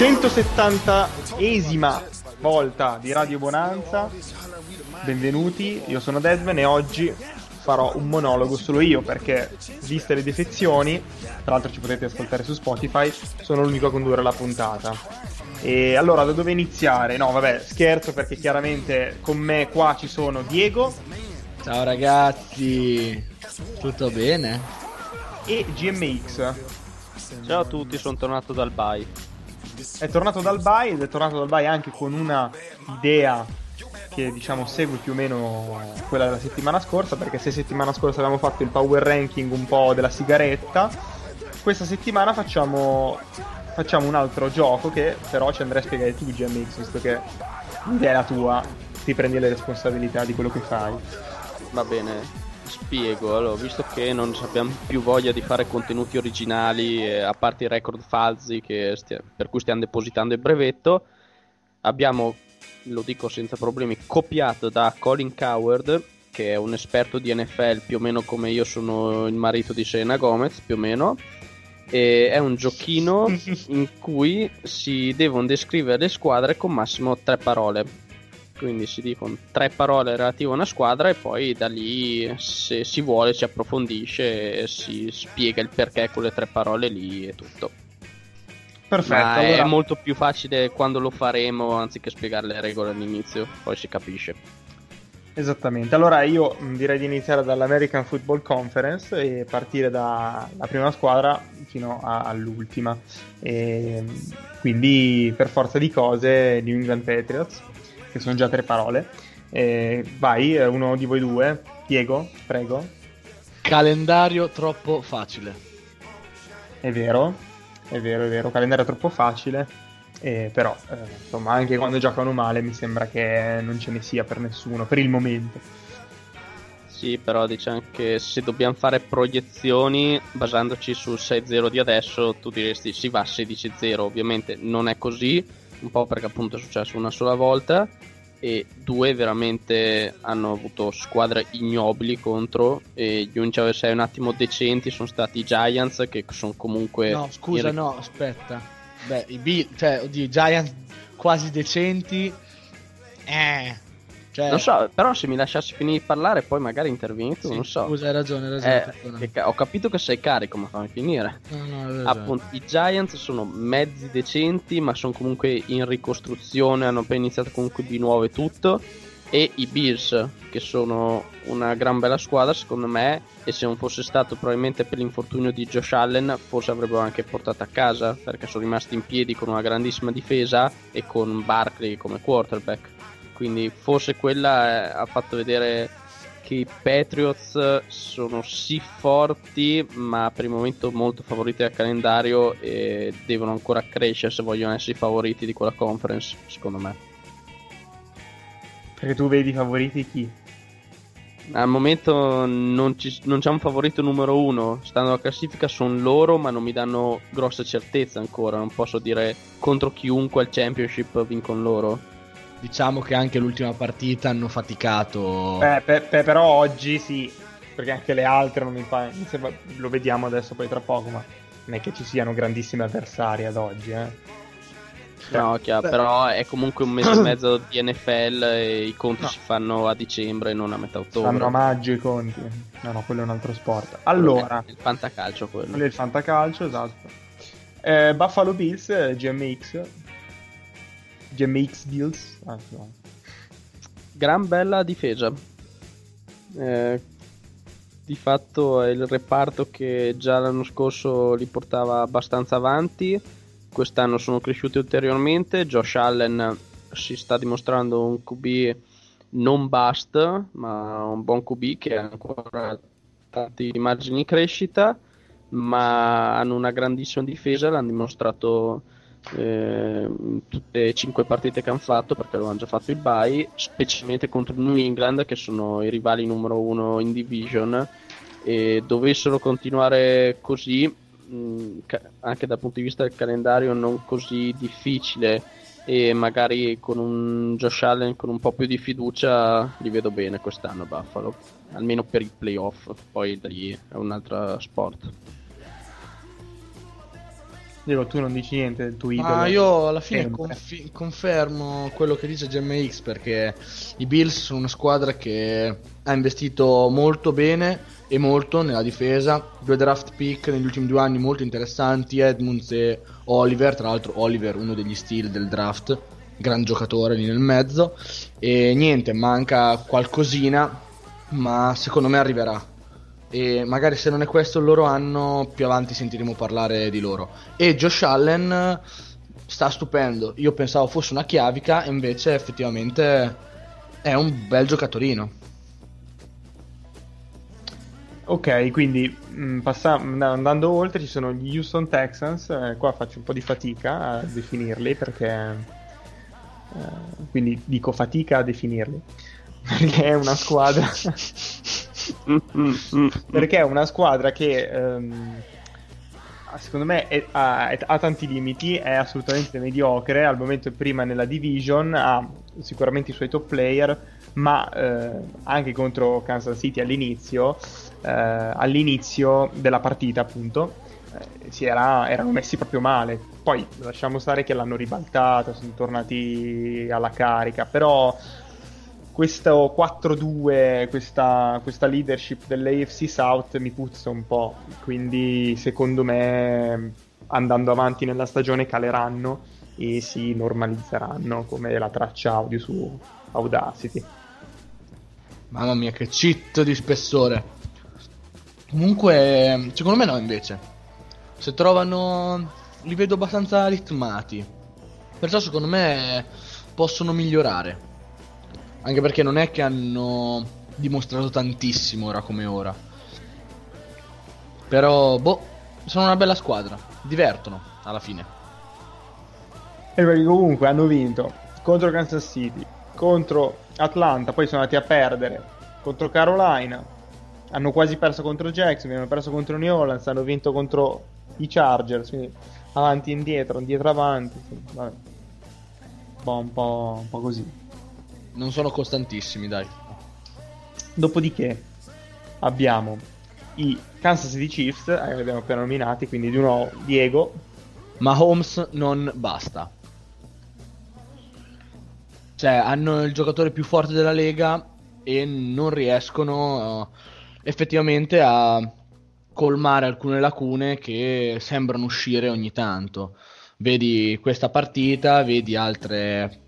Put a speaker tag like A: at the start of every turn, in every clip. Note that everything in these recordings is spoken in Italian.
A: 170esima volta di Radio Bonanza. Benvenuti, io sono Desven e oggi farò un monologo solo io perché, viste le defezioni, tra l'altro ci potete ascoltare su Spotify, sono l'unico a condurre la puntata. E allora da dove iniziare? No, vabbè, scherzo perché chiaramente con me qua ci sono Diego
B: Ciao ragazzi, tutto bene?
A: e GMX.
C: Ciao a tutti, sono tornato dal bye.
A: È tornato dal bye ed è tornato dal bye anche con una idea che diciamo segue più o meno quella della settimana scorsa perché se settimana scorsa avevamo fatto il power ranking un po' della sigaretta questa settimana facciamo facciamo un altro gioco che però ci andrai a spiegare tu GMX visto che l'idea è la tua. Ti prendi le responsabilità di quello che fai.
C: Va bene, spiego. Allora, visto che non abbiamo più voglia di fare contenuti originali, eh, a parte i record falsi che stia- per cui stiamo depositando il brevetto, abbiamo, lo dico senza problemi, copiato da Colin Coward, che è un esperto di NFL più o meno come io sono il marito di Serena Gomez, più o meno. E è un giochino in cui si devono descrivere le squadre con massimo tre parole. Quindi si dicono tre parole relative a una squadra e poi da lì, se si vuole, si approfondisce e si spiega il perché con le tre parole lì e tutto.
A: perfetto
C: Ma
A: allora-
C: è molto più facile quando lo faremo anziché spiegare le regole all'inizio, poi si capisce.
A: Esattamente, allora io direi di iniziare dall'American Football Conference e partire dalla prima squadra fino a- all'ultima. E, quindi per forza di cose New England Patriots, che sono già tre parole. E vai, eh, uno di voi due, Diego, prego.
B: Calendario troppo facile.
A: È vero, è vero, è vero, calendario troppo facile, eh, però eh, insomma anche quando giocano male mi sembra che non ce ne sia per nessuno, per il momento.
C: Sì, però diciamo che se dobbiamo fare proiezioni basandoci sul 6-0 di adesso, tu diresti si va a 16-0. Ovviamente non è così, un po' perché appunto è successo una sola volta. E due veramente hanno avuto squadre ignobili contro. E gli unici avversari un attimo decenti sono stati i Giants, che sono comunque.
B: No, scusa,
C: in-
B: no, aspetta. Beh, i Bill, cioè, oddio, i Giants quasi decenti. Eh. Cioè,
C: Non so, però se mi lasciassi finire di parlare, poi magari intervieni tu,
B: sì,
C: non so.
B: Scusa, hai ragione, hai ragione.
C: Eh, che ho capito che sei carico, ma fammi finire.
B: No, no.
C: Appunto, i Giants sono mezzi decenti, ma sono comunque in ricostruzione, hanno appena iniziato comunque di nuovo e tutto. E i Bills, che sono una gran bella squadra, secondo me, e se non fosse stato probabilmente per l'infortunio di Josh Allen, forse avrebbero anche portato a casa, perché sono rimasti in piedi con una grandissima difesa e con Barkley come quarterback. Quindi forse quella eh, ha fatto vedere che i Patriots sono sì forti, ma per il momento molto favoriti dal calendario e devono ancora crescere se vogliono essere i favoriti di quella conference, secondo me.
A: Perché tu vedi favoriti chi?
C: Al momento non, ci- non c'è un favorito numero uno, stando alla classifica sono loro, ma non mi danno grossa certezza ancora, non posso dire contro chiunque al championship vincono loro.
B: Diciamo che anche l'ultima partita hanno faticato.
A: Beh, pe- pe- però oggi sì, perché anche le altre non mi sembra- lo vediamo adesso poi tra poco, ma non è che ci siano grandissimi avversari ad oggi, eh.
C: No, chiaro, però è comunque un mese e mezzo di NFL e i conti
A: No.
C: si fanno a dicembre, non a metà ottobre.
A: Fanno a maggio i conti. No, no, quello è un altro sport. Allora,
C: Il fantacalcio quello.
A: quello è il fantacalcio, esatto. Eh, Buffalo Bills, eh, GMX. GMX Bills. Ah, no.
C: Gran bella difesa. Eh, di fatto è il reparto che già l'anno scorso li portava abbastanza avanti. Quest'anno sono cresciuti ulteriormente. Josh Allen si sta dimostrando un QB non bust, ma un buon QB che ha ancora tanti margini di crescita, ma hanno una grandissima difesa, l'hanno dimostrato eh, in tutte e cinque partite che hanno fatto perché lo hanno già fatto il bye, specialmente contro New England che sono i rivali numero uno in division. E dovessero continuare così mh, anche dal punto di vista del calendario non così difficile. E magari con un Josh Allen con un po' più di fiducia li vedo bene quest'anno Buffalo almeno per i playoff poi da lì è un altro sport
A: Diego, tu non dici niente del tuo idolo.
B: Ma io alla fine confi- confermo quello che dice GMX perché i Bills sono una squadra che ha investito molto bene e molto nella difesa. Due draft pick negli ultimi due anni molto interessanti, Edmunds e Oliver. Tra l'altro, Oliver, uno degli steal del draft, gran giocatore lì nel mezzo. E niente, manca qualcosina, ma secondo me arriverà. E magari se non è questo il loro anno, più avanti sentiremo parlare di loro. E Josh Allen eh, sta stupendo. Io pensavo fosse una chiavica, invece effettivamente è un bel giocatorino.
A: Ok, quindi mh, passa- and- andando oltre ci sono gli Houston Texans, eh, qua faccio un po' di fatica a definirli perché... eh, quindi dico fatica a definirli. Perché è una squadra... perché è una squadra che ehm, secondo me è- ha, ha tanti limiti, è assolutamente mediocre, al momento è prima nella division, ha sicuramente i suoi top player, ma eh, anche contro Kansas City all'inizio, eh, all'inizio della partita appunto, eh, era- erano messi proprio male. Poi lasciamo stare che l'hanno ribaltata, sono tornati alla carica, però questo 4-2, questa, questa leadership dell'AFC South mi puzza un po', quindi secondo me andando avanti nella stagione caleranno e si normalizzeranno come la traccia audio su Audacity.
B: Mamma mia, che cheat di spessore. Comunque, secondo me no, invece. Se trovano. li vedo abbastanza ritmati. Perciò, secondo me, possono migliorare. Anche perché non è che hanno dimostrato tantissimo ora come ora. Però, boh, sono una bella squadra. Divertono alla fine.
A: E perché comunque hanno vinto contro Kansas City, contro Atlanta, poi sono andati a perdere contro Carolina, hanno quasi perso contro Jackson, hanno perso contro New Orleans, hanno vinto contro i Chargers, quindi avanti e indietro, indietro avanti, vabbè. Po', un po', un po' così.
B: Non sono costantissimi, dai.
A: Dopodiché abbiamo i Kansas City Chiefs, eh, li abbiamo appena nominati, quindi di nuovo Diego,
B: Ma Holmes non basta. Cioè, hanno il giocatore più forte della lega e non riescono eh, effettivamente a colmare alcune lacune che sembrano uscire ogni tanto. Vedi questa partita, vedi altre,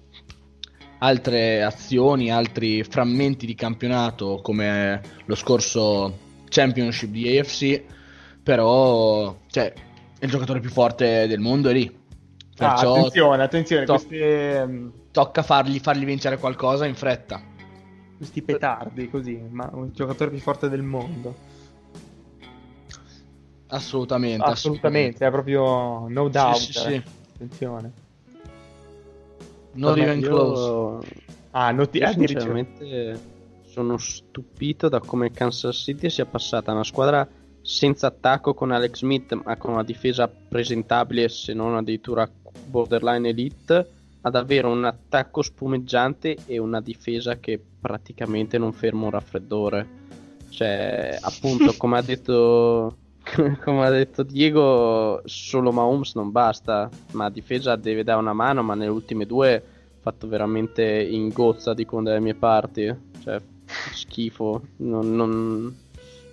B: altre azioni, altri frammenti di campionato come lo scorso Championship di AFC, però cioè, il giocatore più forte del mondo è lì.
A: Ah,
B: Perciò
A: attenzione, attenzione,
B: to-
A: queste, mm,
B: tocca fargli, fargli vincere qualcosa in fretta.
A: questi petardi così, ma un giocatore più forte del mondo.
B: Assolutamente,
A: Assolutamente, è proprio no doubt.
B: Sì, sì, sì.
A: Attenzione.
B: Not even
C: Io-
B: close.
A: Ah, noti-
C: Io
A: addirittura.
C: sinceramente sono stupito da come Kansas City sia passata da una squadra senza attacco con Alex Smith, ma con una difesa presentabile, se non addirittura borderline elite, ad avere un attacco spumeggiante e una difesa che praticamente non ferma un raffreddore. Cioè, appunto, come ha detto come ha detto Diego, solo Mahomes non basta, ma difesa deve dare una mano, ma nelle ultime due ha fatto veramente in gozza di con delle mie parti, cioè schifo, non, non-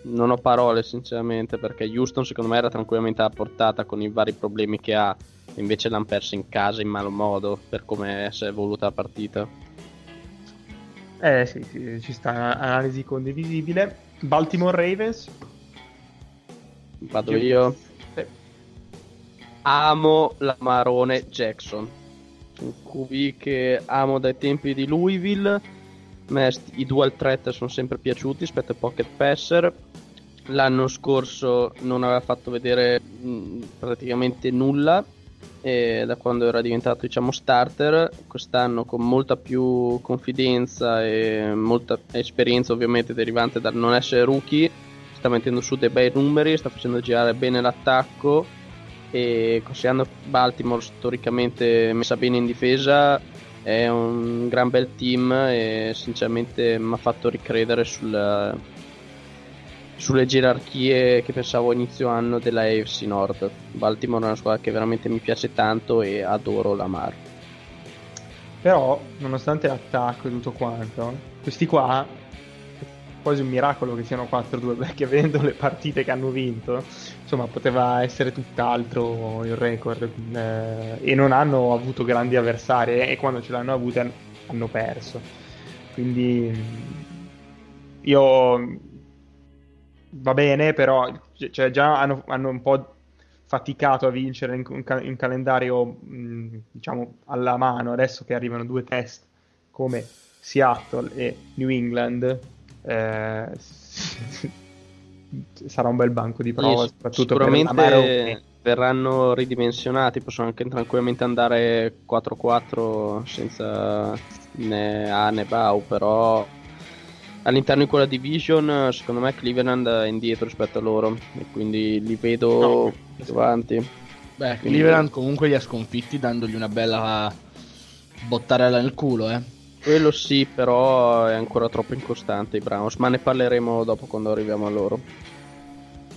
C: non ho parole sinceramente perché Houston secondo me era tranquillamente alla portata con i vari problemi che ha invece l'hanno persa in casa in malo modo per come si è voluta la partita.
A: Eh sì, sì, ci sta, analisi condivisibile. Baltimore Ravens.
C: Vado io.
A: Sì.
C: Amo la Marone Jackson, un QB che amo dai tempi di Louisville. I dual threat sono sempre piaciuti rispetto ai pocket passer. L'anno scorso non aveva fatto vedere mh, praticamente nulla e da quando era diventato diciamo starter quest'anno con molta più confidenza e molta esperienza ovviamente derivante dal non essere rookie sta mettendo su dei bei numeri sta facendo girare bene l'attacco e considerando Baltimore storicamente messa bene in difesa è un gran bel team e sinceramente mi ha fatto ricredere sul, sulle gerarchie che pensavo inizio anno della AFC Nord. Baltimore è una squadra che veramente mi piace tanto e adoro Lamar.
A: Però, nonostante l'attacco e tutto quanto, questi qua quasi un miracolo che siano 4-2 perché vedendo le partite che hanno vinto, insomma, poteva essere tutt'altro il record eh, e non hanno avuto grandi avversari e quando ce l'hanno avute hanno perso. Quindi io va bene, però cioè, già hanno, hanno, un po' faticato a vincere in, in, in calendario, diciamo, alla mano. Adesso che arrivano due test come Seattle e New England, eh, sarà un bel banco di prova.
C: Sì, soprattutto sicuramente verranno ridimensionati, possono anche tranquillamente andare 4-4 senza né A né Bau, però all'interno di quella division secondo me Cleveland è indietro rispetto a loro e quindi li vedo no, avanti
B: beh quindi... Cleveland comunque li ha sconfitti dandogli una bella bottarella nel culo eh
C: quello sì però è ancora troppo incostante i Browns ma ne parleremo dopo quando arriviamo a loro.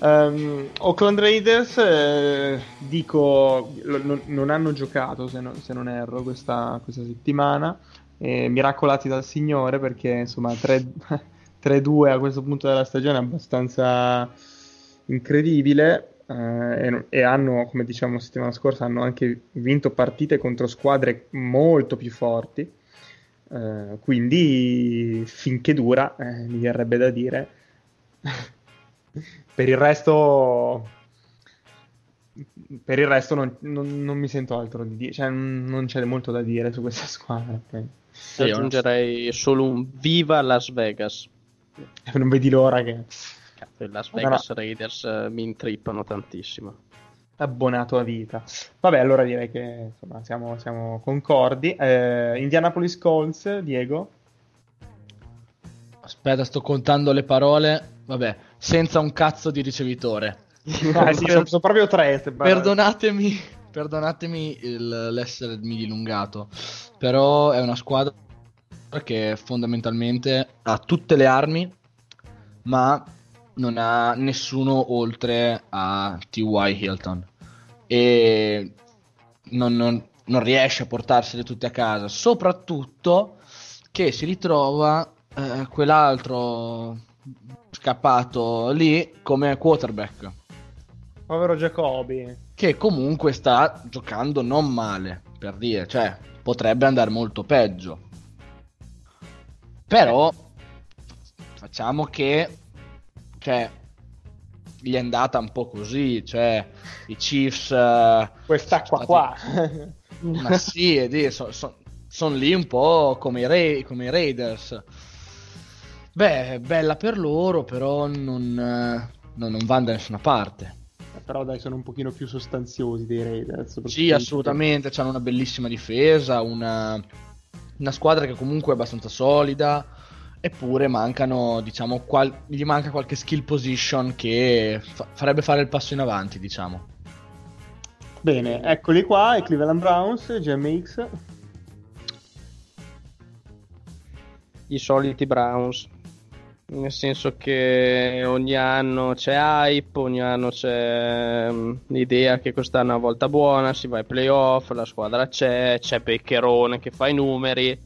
A: Um, Oakland Raiders eh, dico lo, non hanno giocato se, no, se non erro questa, questa settimana. Eh, miracolati dal Signore perché insomma 3, 2 a questo punto della stagione è abbastanza incredibile. Eh, e, e, hanno, come diciamo settimana scorsa, hanno anche vinto partite contro squadre molto più forti. Eh, quindi finché dura, eh, mi verrebbe da dire. per il resto per il resto non, non, non, mi sento altro di dire, cioè non c'è molto da dire su questa squadra. Okay.
C: Sì, aggiungerei solo un viva Las Vegas.
A: Non vedi l'ora che...
C: Cazzo, i Las Vegas no. Raiders uh, mi intrippano tantissimo.
A: Abbonato a vita. Vabbè, allora direi che insomma, siamo, siamo concordi. Eh, Indianapolis Colts, Diego?
B: Aspetta, sto contando le parole. Vabbè, senza un cazzo di ricevitore.
A: ah, sì, sono, sono proprio tre.
B: Perdonatemi perdonatemi il, l'essermi dilungato, però è una squadra che fondamentalmente ha tutte le armi, ma non ha nessuno oltre a T.Y. Hilton e non, non, non riesce a portarsele tutte a casa, soprattutto che si ritrova eh, quell'altro scappato lì come quarterback.
A: Povero Jacobi
B: che comunque sta giocando non male, per dire, cioè potrebbe andare molto peggio. Però facciamo che cioè gli è andata un po' così, cioè i Chiefs uh,
A: quest'acqua qua.
B: Ma sì, sono son, son lì un po' come i, Ra- come i Raiders. Beh, bella per loro, però non, non, non vanno da nessuna parte
A: però dai sono un pochino più sostanziosi dei Raiders.
B: Sì, assolutamente, hanno una bellissima difesa, una, una, squadra che comunque è abbastanza solida, eppure mancano, diciamo, qual- gli manca qualche skill position che fa- farebbe fare il passo in avanti, diciamo.
A: Bene, eccoli qua, i Cleveland Browns, GMX.
C: I soliti Browns nel senso che ogni anno c'è hype, ogni anno c'è um, l'idea che quest'anno è una volta buona, si va ai playoff, la squadra c'è, c'è Beccherone che fa i numeri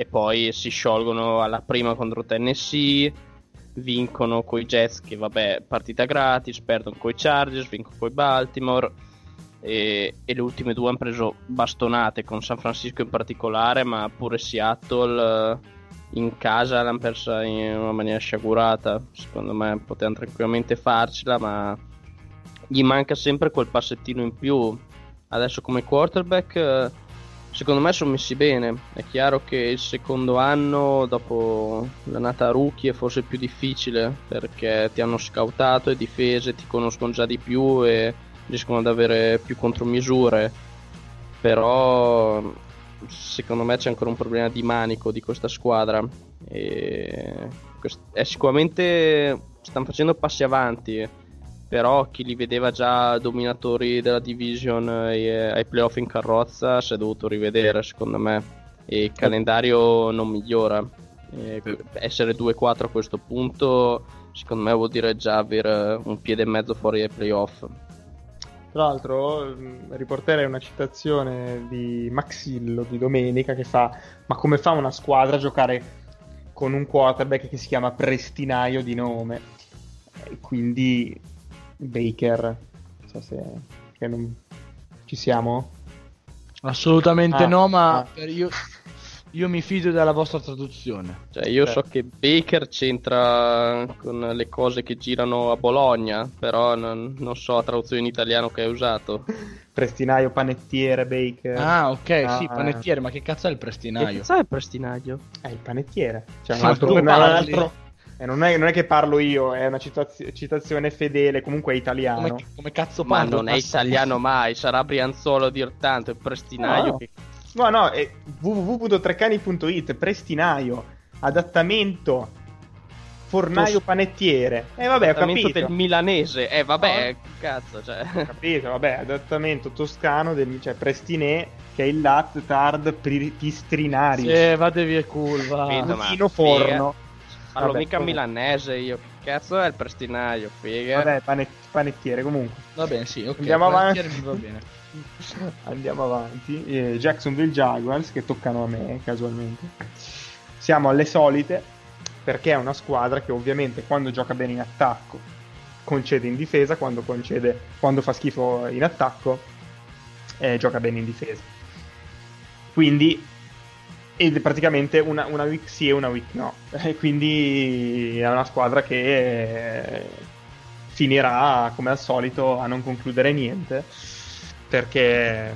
C: e poi si sciolgono alla prima contro Tennessee, vincono coi Jets che vabbè partita gratis, perdono coi Chargers, vincono coi Baltimore. e, e, le ultime due hanno preso bastonate con San Francisco in particolare, ma pure Seattle eh, in casa l'hanno persa in una maniera sciagurata. Secondo me potevano tranquillamente farcela, ma gli manca sempre quel passettino in più. Adesso come quarterback eh, secondo me sono messi bene. È chiaro che il secondo anno dopo l'annata rookie è forse più difficile perché ti hanno scoutato e difese, ti conoscono già di più e riescono ad avere più contromisure. Però secondo me c'è ancora un problema di manico di questa squadra. E è sicuramente stanno facendo passi avanti però chi li vedeva già dominatori della division e ai playoff in carrozza si è dovuto rivedere secondo me. E il calendario non migliora. E essere 2-4 a questo punto secondo me vuol dire già avere un piede e mezzo fuori ai playoff.
A: Tra l'altro riporterei una citazione di Maxillo di domenica che fa ma come fa una squadra a giocare con un quarterback che si chiama Prestinaio di nome? E quindi Baker. Non so se che non... ci siamo.
B: Assolutamente ah, no, ma ah. io, io, mi fido della vostra traduzione.
C: Cioè, io Beh. so che Baker c'entra con le cose che girano a Bologna, però non, non so la traduzione in italiano che hai usato.
A: Prestinaio, panettiere, Baker.
B: Ah, ok, ah, sì, panettiere, ma che cazzo è il prestinaio? Che
C: cazzo è il prestinaio?
A: È il panettiere. Cioè, un altro, un altro, eh, non, è, non, è, che parlo io, è una citazio- citazione fedele, comunque è italiano.
B: Come, come cazzo parlo?
C: Ma non è italiano mai, sarà Brianzolo a dir tanto, è prestinaio.
A: No,
C: che...
A: no, no, è www.trecani.it, prestinaio, adattamento, fornaio panettiere. Eh vabbè, ho capito.
C: del milanese, eh vabbè, no. cazzo, cioè.
A: Ho capito, vabbè, adattamento toscano, del, cioè prestinè, che è il lat tard pistrinari.
B: Sì, vate via curva.
A: Capito, forno.
C: Parlo mica come... milanese io. Che cazzo è il prestinaio? Figa.
A: Vabbè, panet- panettiere comunque.
B: Va bene, sì, ok.
A: Andiamo avanti. va bene. Andiamo avanti. Eh, Jacksonville Jaguars che toccano a me casualmente. Siamo alle solite perché è una squadra che ovviamente quando gioca bene in attacco concede in difesa, quando concede quando fa schifo in attacco eh, gioca bene in difesa. Quindi è praticamente una, una week sì e una week no. E quindi è una squadra che finirà come al solito a non concludere niente. Perché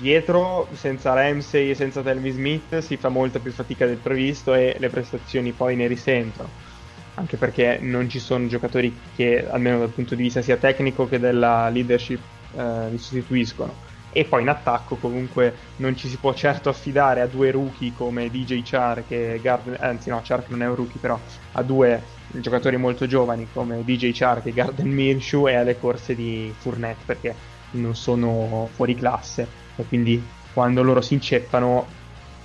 A: dietro senza Ramsey e senza Telmy Smith si fa molta più fatica del previsto e le prestazioni poi ne risentono. Anche perché non ci sono giocatori che almeno dal punto di vista sia tecnico che della leadership eh, li sostituiscono e poi in attacco comunque non ci si può certo affidare a due rookie come DJ Chark e Garden anzi no Chark non è un rookie però a due giocatori molto giovani come DJ Chark e Garden Minshew e alle corse di Fournette perché non sono fuori classe. E quindi quando loro si inceppano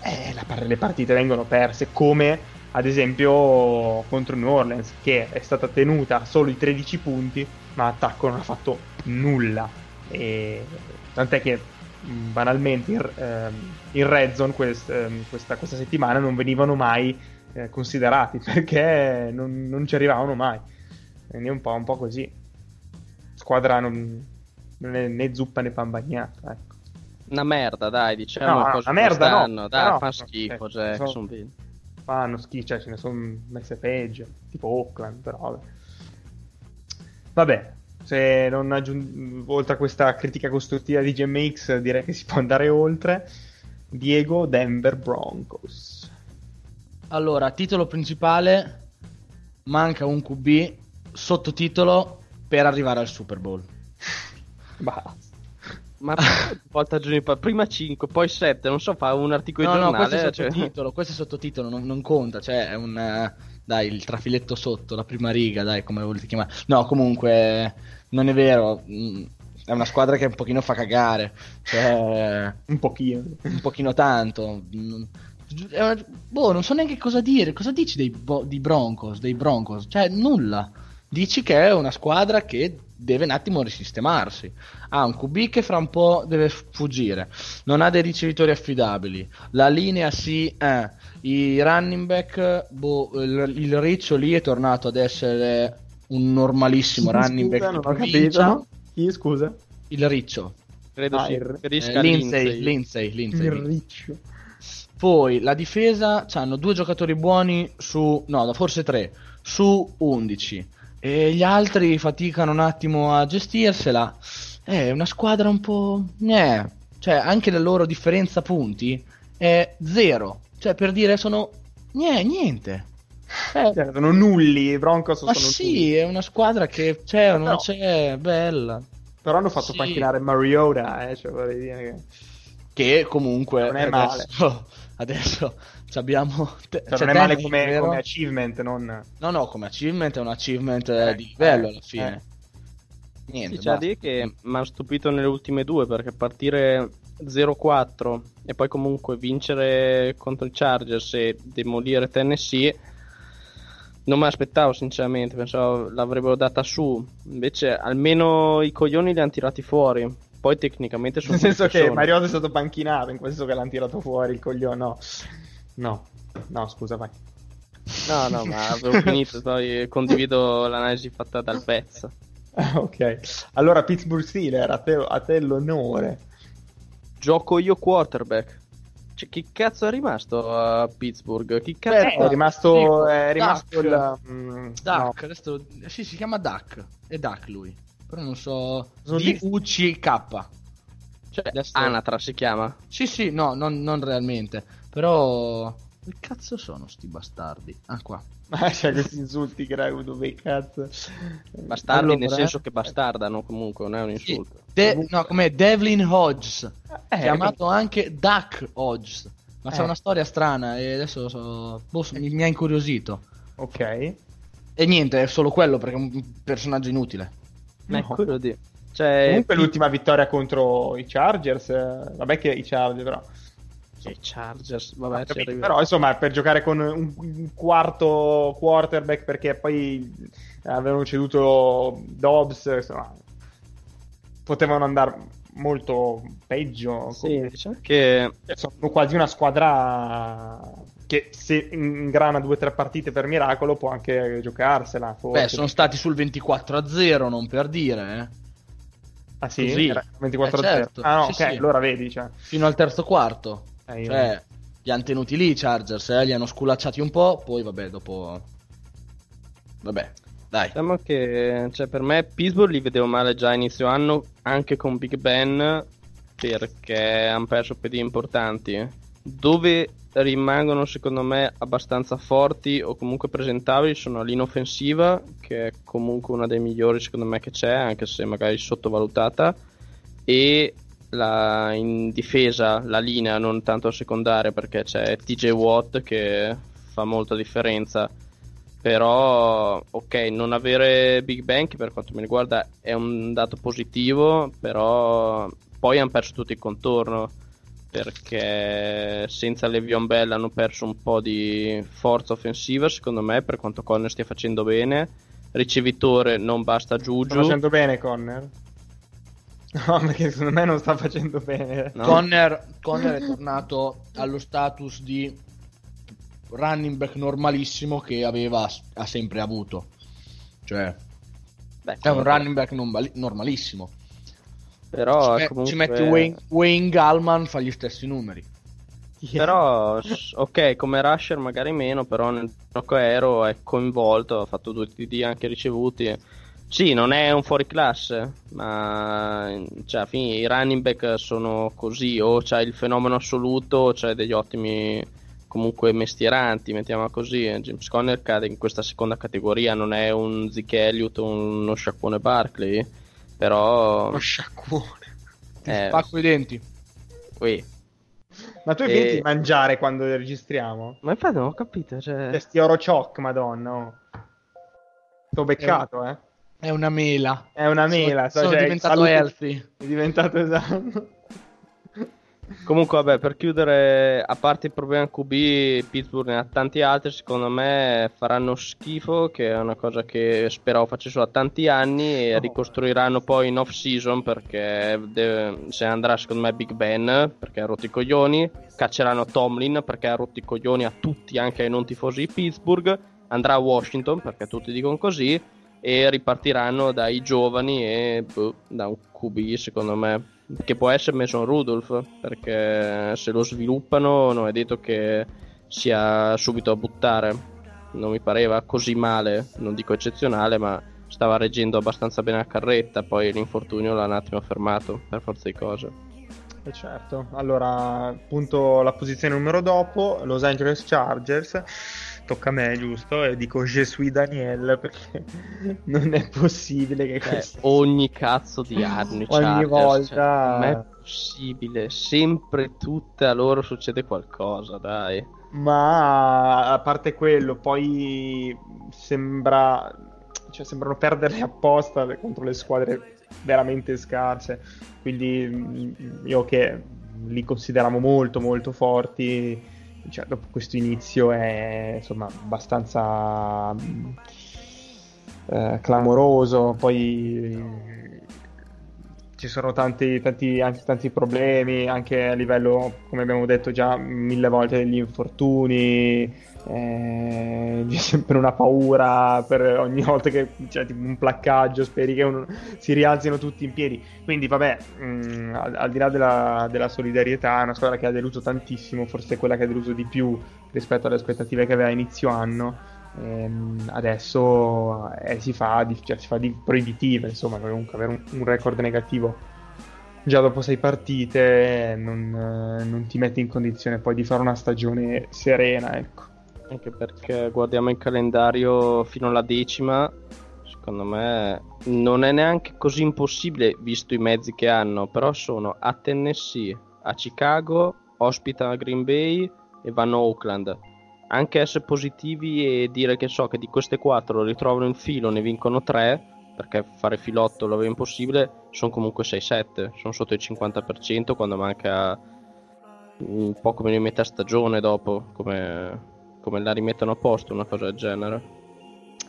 A: eh, la, le partite vengono perse come ad esempio contro New Orleans che è stata tenuta solo i 13 punti ma attacco non ha fatto nulla. E Tant'è che mm, banalmente in, ehm, in Red Zone quest, ehm, questa, questa, settimana non venivano mai eh, considerati perché non, non, ci arrivavano mai. Quindi è un po', un po così. Squadra non, non è né zuppa né pan bagnata. Ecco.
C: Una merda, dai, diciamo.
A: No, una merda, no.
C: Dai,
A: no,
C: fa schifo, cioè, Jacksonville.
A: Fanno schifo, cioè ce ne sono messe peggio, tipo Oakland, però. Vabbè, se non aggiung- oltre a questa critica costruttiva di GMX, direi che si può andare oltre. Diego Denver Broncos.
B: Allora, titolo principale: manca un QB, sottotitolo per arrivare al Super Bowl.
A: Basta.
C: Ma volta prima 5, poi 7, non so, fa un articolo
B: no,
C: di giornale.
B: No, questo è cioè. sottotitolo, cioè... questo è sottotitolo, non, non conta, cioè è un... Uh dai, il trafiletto sotto, la prima riga, dai, come volete chiamare. No, comunque, non è vero. Mm, è una squadra che un pochino fa cagare. Cioè,
A: un pochino.
B: Un pochino tanto. Mm, una, boh, non so neanche cosa dire. Cosa dici dei, di Broncos? Dei Broncos? Cioè, nulla. Dici che è una squadra che deve un attimo risistemarsi. Ha un QB che fra un po' deve fuggire. Non ha dei ricevitori affidabili. La linea sì, eh i running back, boh, il, il Riccio lì è tornato ad essere un normalissimo
A: Chi,
B: running
A: scusa,
B: back.
A: Non ho capito. Chi scusa?
B: il riccio.
C: Credo
A: Ah,
C: si
A: il-
C: riferisca
B: Eh, Lindsay,
C: Lindsay.
B: Lindsay, Lindsay.
A: Il riccio.
B: Poi la difesa hanno due giocatori buoni su no, forse tre su 11 e gli altri faticano un attimo a gestirsela. È una squadra un po' eh, cioè anche la loro differenza punti è zero. Cioè per dire sono nie- niente. Eh,
A: Cioè, sono nulli, i Broncos
B: ma
A: sono
B: sì,
A: nulli.
B: è una squadra che c'è o non
A: No.
B: c'è, bella.
A: Però hanno fatto
B: Sì.
A: panchinare Mariota, eh, cioè vorrei dire che...
B: Che comunque
A: Non è male.
B: adesso, adesso ci abbiamo te-
A: Cioè, non è male come, come achievement, non...
B: No, no, come achievement è un achievement
A: Eh,
B: eh, di livello
A: eh,
B: alla fine. Niente,
C: Sì, c'è da dire che mi ha stupito nelle ultime due perché partire 0-4 e poi comunque vincere contro i Chargers e demolire Tennessee non mi aspettavo sinceramente, pensavo l'avrebbero data su, invece almeno i coglioni li hanno tirati fuori, poi tecnicamente sono
A: Nel senso che
C: sono.
A: Mariota è stato panchinato, in quel senso che l'hanno tirato fuori il coglione, no. No, no, scusa, vai.
C: No, no, ma avevo finito, poi condivido l'analisi fatta dal pezzo.
A: Ah, ok. Allora, Pittsburgh Steelers, a te, a te l'onore.
C: Gioco io quarterback. Cioè, chi cazzo è rimasto a Pittsburgh? Chi cazzo
B: Beh,
A: è rimasto, è rimasto
B: Duck.
A: il... mm,
B: Duck,
A: no.
B: adesso sì, si chiama Duck. È Duck lui. Però non so.
A: Sono
B: D-U-C-K.
C: Cioè,
B: Adesso-
C: Anatra si chiama.
B: Sì, sì, no, non, non realmente. Però. Che cazzo sono sti bastardi? Ah, qua.
A: Ma c'è questi insulti che raga, dove cazzo.
C: Bastardi
B: Allora,
C: nel senso
B: eh.
C: che bastardano comunque, non è un insulto.
B: De- no, come Devlin Hodges.
A: Eh,
B: chiamato anche Duck Hodges. Ma c'è
A: Eh.
B: una storia strana e adesso so- boh, mi, mi ha incuriosito.
A: Ok.
B: E niente, è solo quello perché è un personaggio inutile.
C: Ma è
A: No.
C: quello di... Cioè,
A: Comunque l'ultima vittoria contro i Chargers, eh, vabbè che i Chargers però,
C: i Chargers, vabbè,
A: Capito? però insomma per giocare con un, quarto quarterback perché poi avevano ceduto Dobbs, insomma, potevano andare molto peggio.
C: Sì, diciamo che
A: Sono quasi una squadra che se ingrana due o tre partite per miracolo può anche giocarsela. Forse.
B: Beh, sono stati sul 24 a 0, non per dire, eh.
A: Ah sì?
B: così.
A: Era 24
B: Eh,
A: a 0.
B: certo.
A: Ah no,
B: Sì,
A: ok,
B: sì.
A: allora vedi, cioè.
B: Fino al terzo quarto.
A: Eh, io-
B: Cioè, li hanno tenuti lì i Chargers, eh, li hanno sculacciati un po', poi vabbè, dopo... Vabbè, dai.
C: diciamo che cioè, per me Pittsburgh li vedevo male già a inizio anno, anche con Big Ben, perché hanno perso pedie importanti. Dove rimangono secondo me abbastanza forti o comunque presentabili sono la linea offensiva, che è comunque una dei migliori secondo me che c'è, anche se magari sottovalutata, e la- in difesa la linea non tanto secondaria perché c'è TJ Watt che fa molta differenza. Però ok non avere Big Bang per quanto mi riguarda è un dato positivo però poi hanno perso tutto il contorno perché senza Le'Veon Bell hanno perso un po' di forza offensiva secondo me per quanto Conner stia facendo bene. Ricevitore non basta
A: Sta
C: Juju
A: facendo bene Conner? No, perché secondo me non sta facendo bene.
C: no?
B: Conner, Conner è tornato allo status di running back normalissimo che aveva ha sempre avuto. Cioè,
C: Beh,
B: è un running back normali- normalissimo.
C: però
B: ci, me-
C: comunque...
B: ci metti Wayne, Wayne Gallman, fa gli stessi numeri.
C: Però, s- ok, come rusher magari meno, però nel gioco aereo è coinvolto, ha fatto due TD anche ricevuti. Sì, non è un fuoriclasse, ma cioè, fine i running back sono così, o c'è il fenomeno assoluto, o c'è degli ottimi comunque mestieranti, mettiamola così. James Conner cade in questa seconda categoria, non è un Zeke Elliott o uno sciacquone Barkley, però...
A: Lo sciacquone.
B: Ti
C: Eh.
B: spacco i denti.
C: ui.
A: Ma tu hai
C: E-
A: finito di mangiare quando registriamo?
C: Ma infatti non ho capito, cioè...
A: Questi oro choc, madonna. oh. T'ho beccato, eh.
B: È una mela.
A: È una mela.
B: Sono,
A: so,
B: sono
A: cioè,
B: diventato
A: salute-
B: healthy.
A: È diventato esatto.
C: Comunque, vabbè, per chiudere, a parte il problema QB, Pittsburgh ne ha tanti altri. Secondo me faranno schifo, che è una cosa che speravo facessero da tanti anni. E
A: Oh.
C: ricostruiranno poi in off season perché deve- se andrà, secondo me, Big Ben perché ha rotto i coglioni. Cacceranno Tomlin perché ha rotto i coglioni a tutti, anche ai non tifosi di Pittsburgh. Andrà a Washington perché tutti dicono così. E ripartiranno dai giovani e boh, da un QB secondo me che può essere Mason Rudolph perché se lo sviluppano non è detto che sia subito a buttare. Non mi pareva così male non dico eccezionale ma stava reggendo abbastanza bene la carretta poi l'infortunio l'ha un attimo fermato per forza di cose.
A: Eh certo. Allora appunto la posizione numero dopo Los Angeles Chargers tocca a me, giusto? E dico Je suis Daniel perché non è possibile che
C: Eh,
A: questo...
C: ogni cazzo di anni
A: Ogni
C: Chargers,
A: volta-
C: cioè, non è possibile sempre tutte a loro succede qualcosa dai
A: Ma a parte quello, poi sembra... Cioè, sembrano perderle apposta contro le squadre veramente scarse. Quindi mm, io che li consideriamo molto molto forti, cioè, dopo questo inizio è insomma abbastanza mm, eh, clamoroso. Poi ci sono tanti, tanti, anche tanti problemi, anche a livello, come abbiamo detto già mille volte, degli infortuni. Eh, c'è sempre una paura per ogni volta che c'è tipo un placcaggio, speri che uno- si rialzino tutti in piedi. Quindi, vabbè, mh, al, al di là della, della solidarietà, è una squadra che ha deluso tantissimo, forse quella che ha deluso di più rispetto alle aspettative che aveva inizio anno. Ehm, adesso eh, si, fa di, cioè, si fa di proibitive, insomma, comunque avere un, un record negativo già dopo sei partite non, eh, non ti mette in condizione poi di fare una stagione serena, ecco.
C: anche perché guardiamo il calendario fino alla decima secondo me non è neanche così impossibile visto i mezzi che hanno però sono a Tennessee a Chicago ospitano Green Bay e vanno a Oakland anche essere positivi e dire che so che di queste quattro ritrovano il filo ne vincono tre perché fare filotto lo vedo impossibile sono comunque 6-7 sono sotto il 50% quando manca un po' come in metà stagione dopo come, come la rimettono a posto una cosa del genere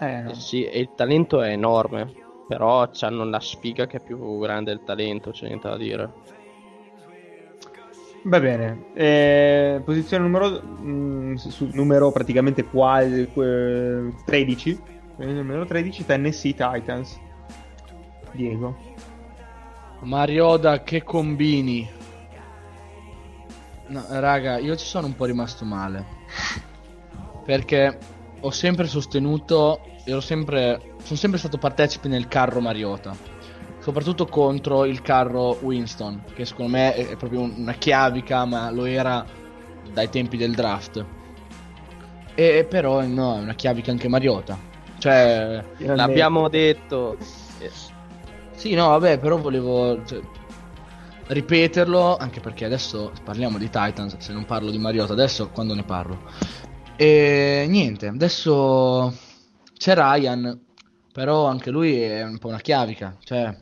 A: Eh, no.
C: Eh sì, e il talento è enorme però hanno la sfiga che è più grande del talento c'è niente da dire
A: Va bene, Eh, posizione numero, mm, su- numero praticamente quasi eh, 13, Eh, numero 13 Tennessee Titans. Diego.
B: Marioda, che combini? No, raga, io ci sono un po' rimasto male. Perché ho sempre sostenuto, ero sempre, sono sempre stato partecipe nel carro Mariota. Soprattutto contro il carro Winston, che secondo me è proprio un- una chiavica, ma lo era dai tempi del draft. E però no, è una chiavica anche Mariota. Cioè,
C: l'abbiamo detto
B: sì, no, vabbè, però volevo cioè, ripeterlo, anche perché adesso parliamo di Titans, se non parlo di Mariota, adesso quando ne parlo. E niente, adesso c'è Ryan, però anche lui è un po' una chiavica, cioè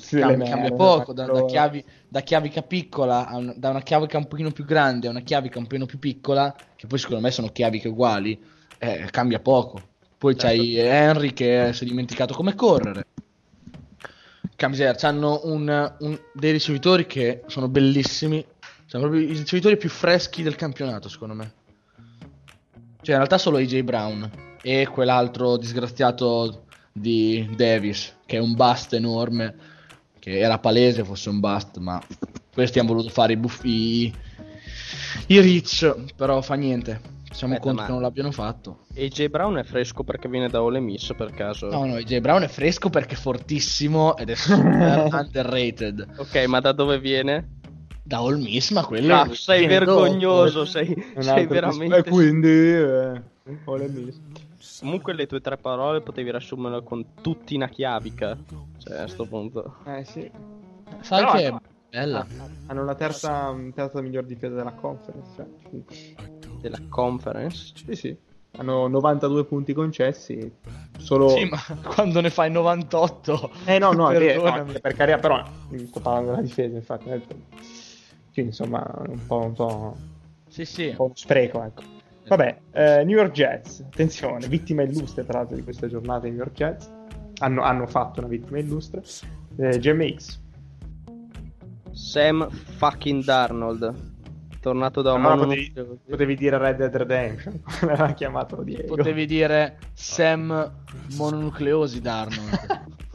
A: Tutti
B: cambia, cambia poco, da, da chiavi- da chiavica piccola, un- da una chiavica un pochino più grande a una chiavica un pochino più piccola, che poi secondo me sono chiaviche uguali, eh, cambia poco. Poi c'hai Henry che si è dimenticato come correre. Camiser, hanno un, un- dei ricevitori che sono bellissimi. Sono proprio i ricevitori più freschi del campionato, secondo me. Cioè, in realtà solo AJ Brown e quell'altro disgraziato di Davis, che è un bust enorme, che era palese fosse un bust, ma questi hanno voluto fare i buffi, i, rich, però fa niente. Siamo
C: Aspetta,
B: conti
C: ma-
B: che non l'abbiano fatto.
C: AJ Brown è fresco perché viene da Ole Miss per caso
B: No, no, AJ Brown è fresco perché è fortissimo ed è super underrated.
C: ok ma da dove viene?
B: Da All Miss, ma quello
C: Ah, sei
B: viene dopo.
C: vergognoso sei, sei veramente
A: E quindi... Eh, Ole Miss.
C: Comunque le tue tre parole potevi riassumerle con tutti una chiavica. Cioè, a sto punto.
A: Eh sì.
B: Sai
A: Però
B: che è
A: no.
B: bella.
A: Hanno la terza, terza miglior difesa della conference. Cioè.
C: Della conference.
A: Sì, sì. Hanno 92 punti concessi. Solo...
B: Sì, ma quando ne fai 98.
A: Eh no, no, è no, per carità, però sto parlando della difesa, infatti. Quindi insomma, un po', un po',
B: Sì, sì.
A: un po' spreco, ecco. Vabbè, eh, New York Jets, attenzione, vittima illustre tra l'altro di questa giornata New York Jets. Hanno, hanno fatto una vittima illustre. Eh, GMX.
C: Sam fucking Darnold. Tornato da un
A: Allora potevi, potevi dire Red Dead Redemption, come l'aveva chiamato Diego.
B: Potevi dire Sam mononucleosi Darnold.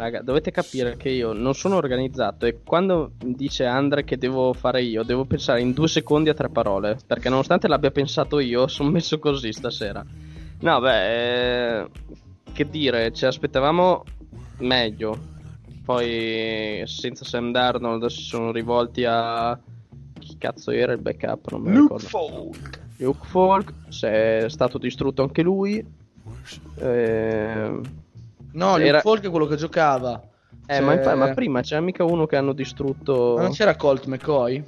C: Raga, dovete capire che io non sono organizzato e quando dice Andre che devo fare io, devo pensare in due secondi a tre parole. Perché nonostante l'abbia pensato io, sono messo così stasera. No, beh, eh, che dire, ci aspettavamo meglio. Poi senza Sam Darnold si sono rivolti a... Chi cazzo era il backup? Non me lo
A: Luke
C: ricordo.
A: Folk.
C: Luke Falk, si è stato distrutto anche lui. Eh,
B: No, Luke
C: Era-
B: Falk è quello che giocava.
C: eh,
B: Cioè-
C: ma, infa- ma prima c'è mica uno che hanno distrutto.
B: Ma non c'era Colt McCoy?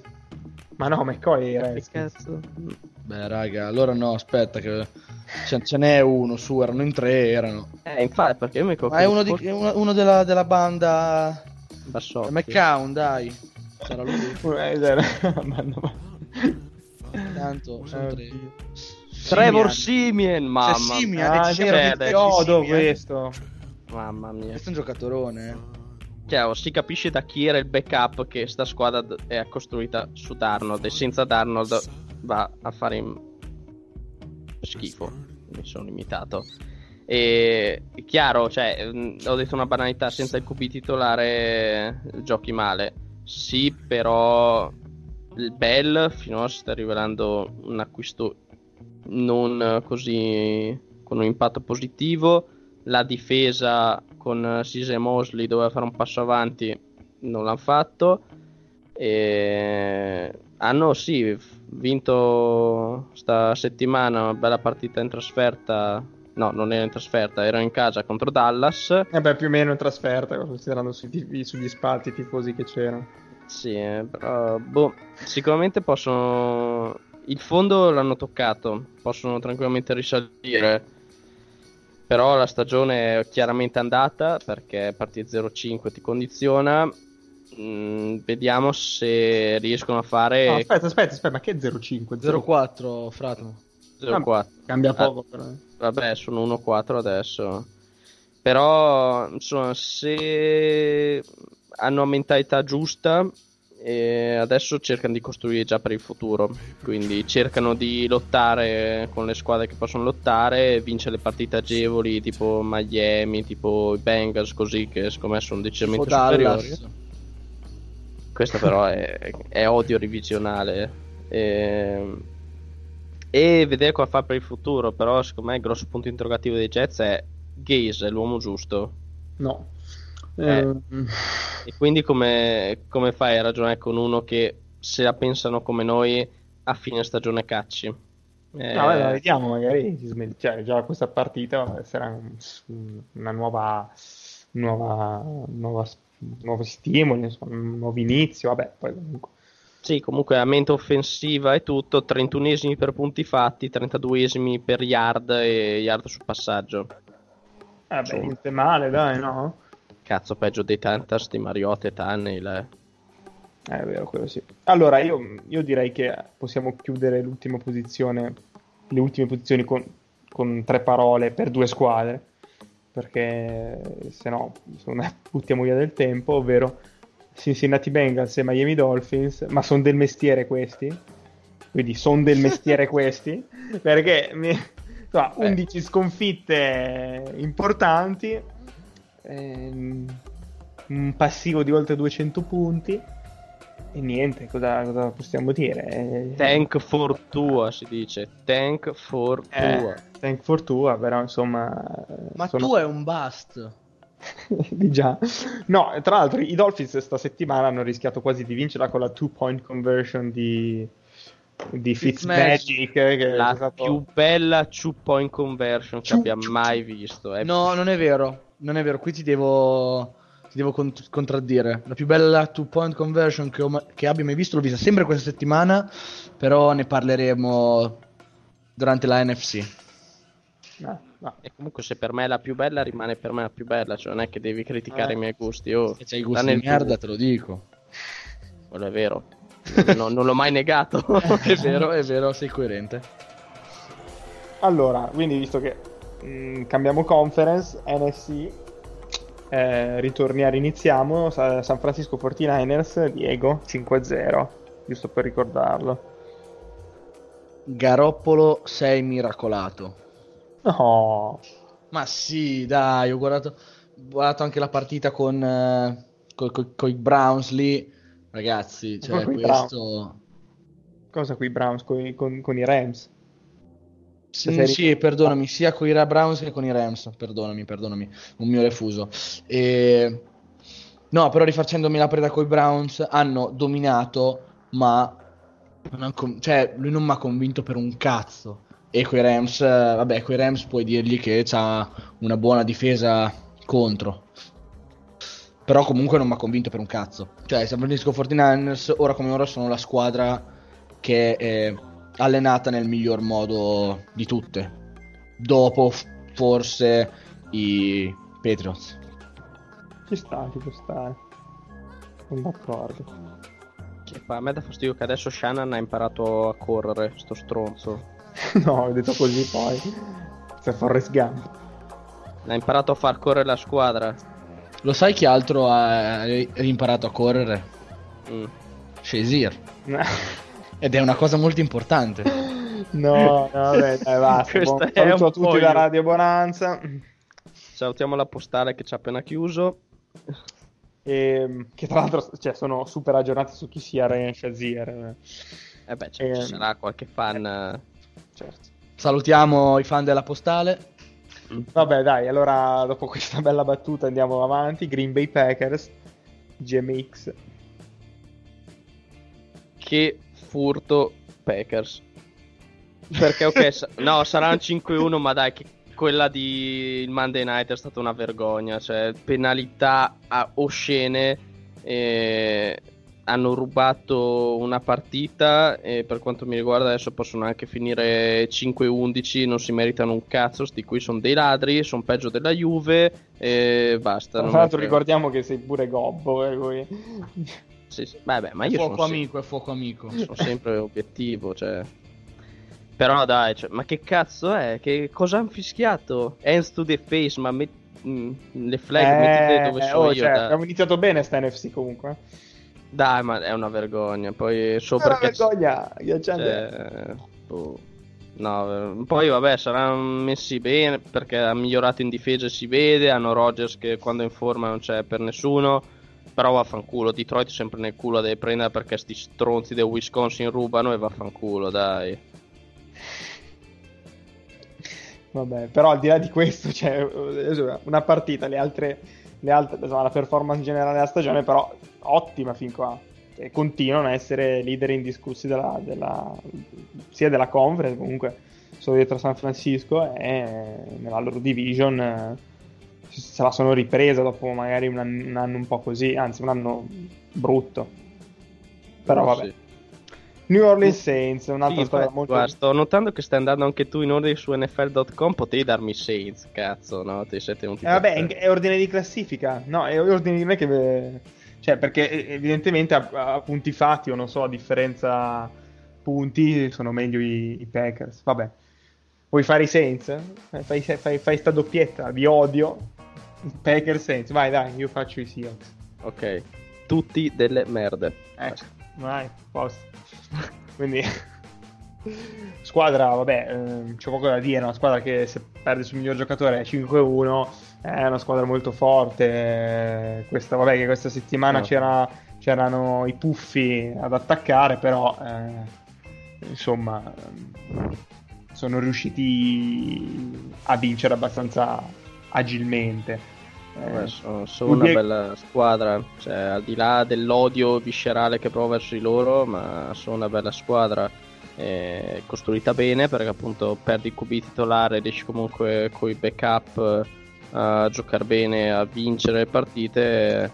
A: Ma no, McCoy era...
C: Che cazzo?
B: Beh, raga, allora no, aspetta, che ce, ce n'è uno su, erano in tre, erano.
C: Eh, infatti, perché io mi ricordo.
B: Ma è uno, di, è uno, uno della, della banda
C: Bassotti.
B: McCown, dai. Sarà lui.
A: Eh.
B: Tanto, sono tre.
C: Trevor. Simien, mamma
B: C'è Simian,
C: mia.
B: eh,
A: Ah, è vero, chiodo questo.
C: Mamma mia.
B: Questo è un giocatorone, eh.
C: Cioè, si capisce da chi era il backup che sta squadra è costruita su Darnold e senza Darnold va a fare schifo. Mi sono limitato. E è chiaro, cioè, mh, ho detto una banalità, senza il QB titolare eh, giochi male. Sì, però il Bell finora si sta rivelando un acquisto non così con un impatto positivo. La difesa con Sise Mosley doveva fare un passo avanti, non l'hanno fatto. E hanno sì f- vinto sta settimana una bella partita in trasferta. No, non era in trasferta, era in casa contro Dallas.
A: Eh beh, più o meno in trasferta, considerando sui tifi- sugli spalti tifosi che c'erano.
C: Sì, eh, però boh, sicuramente possono. Il fondo l'hanno toccato, possono tranquillamente risalire. Però la stagione è chiaramente andata perché partire 0-5 ti condiziona. Mm, vediamo se riescono a fare
A: No, aspetta, aspetta, aspetta, ma che 0,5?
B: 0-4, frato.
C: 0-4.
A: Cambia
C: Ah.
A: poco, però. eh.
C: Vabbè, sono 1-4 adesso. Però, insomma, se hanno la mentalità giusta, e adesso cercano di costruire già per il futuro. Quindi cercano di lottare con le squadre che possono lottare, vincere le partite agevoli tipo Miami, tipo i Bengals, così che secondo me sono
B: O
C: decisamente superiori.
B: Dallas.
C: Questo però è, è odio revisionale. E, e vedere cosa fa per il futuro. Però, secondo me, il grosso punto interrogativo dei Jets è Gaze, è l'uomo giusto.
A: No.
C: Eh.
A: Eh,
C: E quindi come, come fai a ragionare con uno che se la pensano come noi a fine stagione cacci? Eh,
A: No, vabbè, vediamo, magari si smet- cioè, già questa partita sarà un- una nuova, nuova, nuova, nuovo stimolo, insomma, un nuovo inizio, vabbè, poi comunque.
C: Sì, comunque a mente offensiva e tutto, 31esimi per punti fatti, 32esimi per yard e yard sul passaggio.
A: Vabbè,
C: Insomma.
A: niente male, dai, no?
C: Cazzo, peggio dei Tantas di Mariotta e Tunnel. eh.
A: Eh, È vero, quello sì. Allora, io, io direi che possiamo chiudere l'ultima posizione, le ultime posizioni con, con tre parole per due squadre, perché se no buttiamo via del tempo, ovvero Cincinnati Bengals e Miami Dolphins, ma sono del mestiere questi, quindi sono del mestiere questi, perché mi- insomma, 11 sconfitte importanti, ehm, un passivo di oltre 200 punti. E niente, cosa, cosa possiamo dire? Eh,
C: Tank for Tua si dice. Tank for
A: eh,
C: Tua.
A: thank for Tua, però insomma... eh,
B: Ma
A: sono-
B: tu è un bust.
A: di già. No, tra l'altro i Dolphins sta settimana hanno rischiato quasi di vincerla con la two point conversion di, di Fitzmagic. Che è
C: La
A: stato-
C: più bella two point conversion che
A: Ciu-
C: abbia
A: ciu-
C: mai visto. È
B: No, non è vero. Non è vero. Qui ti devo, ti devo cont- contraddire. La più bella two point conversion che, ma- che abbia mai visto l'ho vista sempre questa settimana. Però ne parleremo durante la NFC.
A: No, no.
C: E comunque se per me è la più bella rimane per me la più bella, cioè non è che devi criticare
A: Eh.
C: i miei gusti. Oh,
B: Se c'hai i
C: sta
B: gusti
C: nel
B: di merda,
C: tuo.
B: te lo dico.
C: Quello è vero. No, non l'ho mai negato.
B: è vero, è vero, sei coerente.
A: Allora, quindi visto che mm, cambiamo conference, NFC, eh, ritorniamo, riniziamo. Sa- San Francisco 49ers, Diego 5-0, giusto per ricordarlo.
B: Garoppolo sei miracolato.
A: No.
B: Ma sì, dai, ho guardato, guardato anche la partita con, eh, coi Browns lì. Ragazzi, cioè questo...
A: Cosa qui Browns con- con i Rams?
B: Sì,
A: Sei-
B: sì, perdonami, sia con i Ra- Browns che con i Rams, perdonami, perdonami, un mio refuso. E... No, però rifacendomi la preda con i Browns, hanno dominato, ma non con- cioè, lui non mi ha convinto per un cazzo. E coi Rams, eh, vabbè, coi Rams puoi dirgli che c'ha una buona difesa contro. Però comunque non mi ha convinto per un cazzo. Cioè, San Francisco 49ers, ora come ora, sono la squadra che è allenata nel miglior modo di tutte. Dopo f- forse i Patriots.
A: Ci sta, ci può stare. Sono d'accordo.
C: Che fa? A me dà fastidio che adesso Shannon ha imparato a correre, sto stronzo.
A: no, ho detto così poi. Sei Forrest Gump.
C: Ha imparato a far correre la squadra.
B: Lo sai chi altro ha imparato a correre?
C: Mm.
B: Shazier. Ed è una cosa molto importante.
A: No, no, vabbè, dai, basta. Buon saluto a tutti da
C: io.
A: Radio Bonanza.
C: Salutiamo la postale che ci ha appena chiuso.
A: E, che tra l'altro cioè, sono super aggiornati su chi sia Ryan Shazier.
C: Eh beh, cioè,
A: Ehm,
C: ci sarà qualche fan. eh,
A: Certo.
B: Salutiamo i fan della postale.
A: Vabbè, dai, allora dopo questa bella battuta andiamo avanti. Green Bay Packers, GMX.
C: Che furto Packers. Perché ok, sa- no, saranno 5-1, ma dai, che quella di Monday Night è stata una vergogna. Cioè, penalità oscene. e hanno rubato una partita e per quanto mi riguarda adesso possono anche finire 5-11, non si meritano un cazzo, sti qui sono dei ladri, sono peggio della Juve e basta.
A: Tra l'altro ricordiamo che sei pure gobbo. Eh,
C: Sì, sì. Vabbè, ma io
B: fuoco
C: sono,
B: amico, è fuoco amico.
C: sono sempre obiettivo, cioè. Però dai, cioè, ma che cazzo è? Che cosa hanno fischiato? Hands to the face, ma met- mm, le flag mettete dove sono
A: oh,
C: io.
A: cioè, abbiamo iniziato bene sta NFC comunque.
C: Dai, ma è una vergogna. Poi so
A: È una vergogna, ghiacciante.
C: cioè, boh. No, eh, poi vabbè, saranno messi bene perché ha migliorato in difesa si vede. Hanno Rogers che quando è in forma non c'è per nessuno. Però vaffanculo, Detroit sempre nel culo deve prendere perché sti stronzi del Wisconsin rubano e vaffanculo, dai.
A: Vabbè, però al di là di questo, cioè, una partita, le altre, le altre insomma, la performance generale della stagione, però ottima fin qua. E continuano a essere leader indiscussi della, della- sia della conference, comunque sono dietro San Francisco e nella loro division eh, se la sono ripresa dopo magari un anno, un anno un po' così, anzi un anno brutto. Però vabbè.
C: Sì.
A: New Orleans Saints, un'altra
C: Sì,
A: storia molto...
C: guarda, sto notando che stai andando anche tu in ordine su NFL.com. Potevi darmi Saints, cazzo, no? Ti sei tenuti
A: Eh, vabbè, è, ordine di classifica. No, è ordine di me che. Cioè, perché eh, evidentemente a, a punti fatti, o non so, a differenza punti, sono meglio i, i Packers. Vabbè. Vuoi fare i Saints? Eh, Fai, fai, fai sta doppietta, vi odio. Packers Saints, vai, dai, io faccio i Seahawks.
C: Ok, tutti delle merde.
A: Ecco, vai, posto. Quindi. Squadra, vabbè, ehm, c'è poco da dire, è una squadra che se perde sul miglior giocatore è 5-1, è una squadra molto forte. eh, Questa, vabbè, che questa settimana
C: No.
A: c'era- c'erano i puffi ad attaccare, però eh, insomma ehm, sono riusciti a vincere abbastanza agilmente. Eh,
C: sono, sono una bella squadra, cioè al di là dell'odio viscerale che provo verso di loro, ma sono una bella squadra eh, costruita bene perché appunto perdi il QB titolare, riesci comunque con i backup eh, a giocare bene, a vincere partite,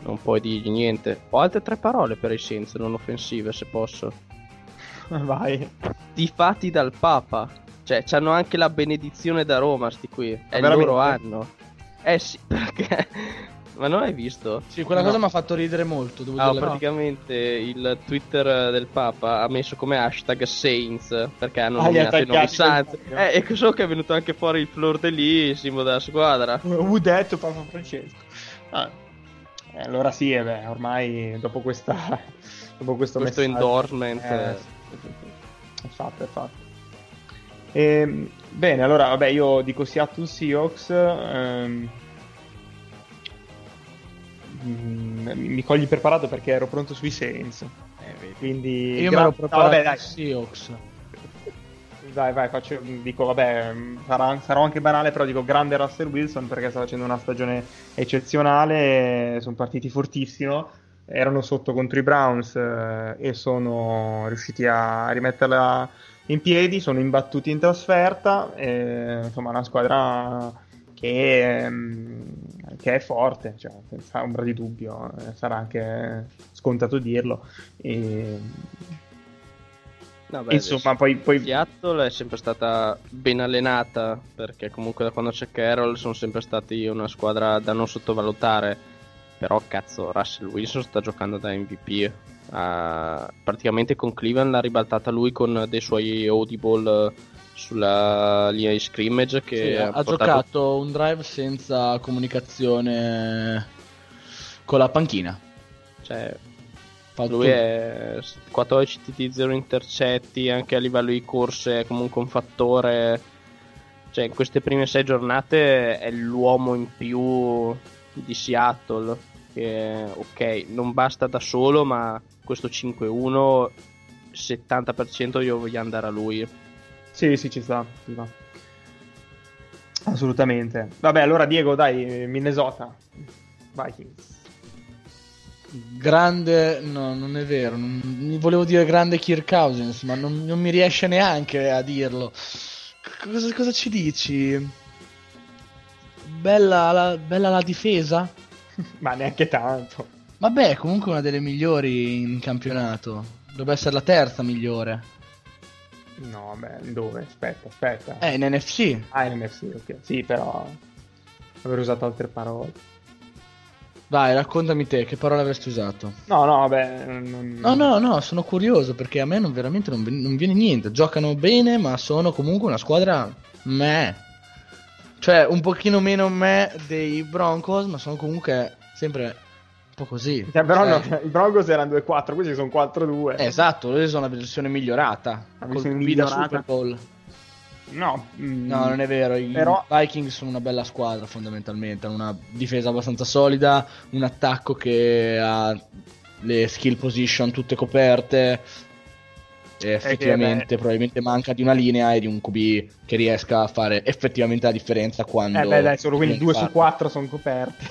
C: non puoi dirgli niente. Ho altre tre parole per i Saints non offensive se posso.
A: vai.
C: Tifati dal Papa, cioè hanno anche la benedizione da Roma sti qui, è il
A: veramente?
C: loro anno. Eh sì, perché... Ma non hai visto?
B: Sì, quella
A: No.
B: cosa mi ha fatto ridere molto. Devo
C: Ah, praticamente il Twitter del Papa ha messo come hashtag Saints perché hanno
A: Ah,
C: nominato i nuovi Saints. Eh, e so che è venuto anche fuori il flor de lì, il simbolo della squadra.
A: Who detto Papa Francesco? Ah, eh, allora sì, eh, beh, ormai dopo questa dopo questo,
C: Questo
A: messaggio-
C: endorsement.
A: eh,
C: eh.
A: è fatto, è fatto. E, bene, allora, vabbè, io dico Seattle Seahawks. Ehm, mm, mi cogli preparato perché ero pronto sui Saints. Eh, quindi
B: io gra- me l'ho preparato
A: no, vabbè, dai.
B: Seahawks.
A: Dai, vai, faccio, dico, vabbè, sarà, sarò anche banale, però dico grande Russell Wilson perché sta facendo una stagione eccezionale, sono partiti fortissimo, erano sotto contro i Browns eh, e sono riusciti a rimetterla in piedi, sono imbattuti in trasferta, e, insomma una squadra che, che è forte, cioè, senza ombra di dubbio, eh, sarà anche scontato dirlo. E,
C: No, beh,
A: Insomma, poi, poi...
C: Seattle è sempre stata ben allenata perché comunque da quando c'è Carroll sono sempre stati una squadra da non sottovalutare. Però cazzo, Russell Wilson sta giocando da MVP. Uh, praticamente con Cleveland l'ha ribaltata lui con dei suoi audible sulla linea di scrimmage che
B: sì, ha, ha portato... giocato un drive senza comunicazione con la panchina.
C: Cioè, lui è 14 TT 0 intercetti, anche a livello di corse è comunque un fattore. Cioè, in queste prime sei giornate è l'uomo in più di Seattle. Che ok, non basta da solo, ma questo 5-1, 70% io voglio andare a lui.
A: Sì, sì, ci sta. Ci sta. Assolutamente. Vabbè, allora Diego, dai, Minnesota. Vikings
B: grande no non è vero non, volevo dire grande Kirk Cousins ma non, non mi riesce neanche a dirlo cosa, cosa ci dici bella la, bella la difesa
A: ma neanche tanto
B: vabbè comunque una delle migliori in campionato dovrebbe essere la terza migliore
A: no beh dove aspetta aspetta
B: eh in NFC
A: ah in NFC ok sì però aver usato altre parole
B: Vai, raccontami te, che parole avresti usato?
A: No, no, vabbè. Non...
B: No, no, no, sono curioso perché a me non, veramente non, non viene niente. Giocano bene, ma sono comunque una squadra me. Cioè, un pochino meno me dei Broncos, ma sono comunque sempre po' così.
A: Cioè, però cioè... no, i Broncos erano 2-4, questi sono 4-2.
B: esatto, loro sono la versione migliorata. La versione migliorata. Super Bowl.
A: No,
B: mm, no, non è vero. I però... Vikings sono una bella squadra fondamentalmente. Hanno una difesa abbastanza solida, un attacco che ha le skill position tutte coperte. E effettivamente, che, probabilmente manca di una linea e di un QB che riesca a fare effettivamente la differenza quando.
A: Eh, beh, dai, solo quindi 2 su 4 sono coperte.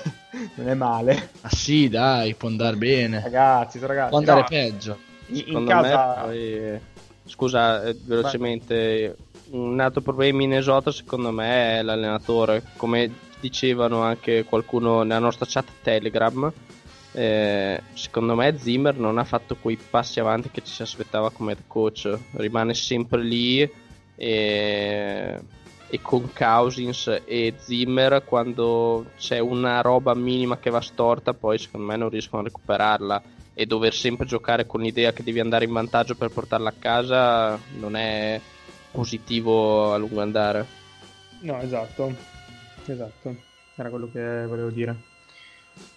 A: non è male.
B: Ah, sì, dai, può andare bene.
A: Ragazzi, ragazzi.
B: Può andare no, peggio.
A: In, in casa.
C: Me, poi... Scusa, eh, velocemente. Beh un altro problema in Minnesota secondo me è l'allenatore, come dicevano anche qualcuno nella nostra chat Telegram. Eh, secondo me Zimmer non ha fatto quei passi avanti che ci si aspettava come head coach, rimane sempre lì e, e con Cousins e Zimmer quando c'è una roba minima che va storta poi secondo me non riescono a recuperarla e dover sempre giocare con l'idea che devi andare in vantaggio per portarla a casa non è positivo a lungo andare.
A: No, esatto. Esatto. Era quello che volevo dire.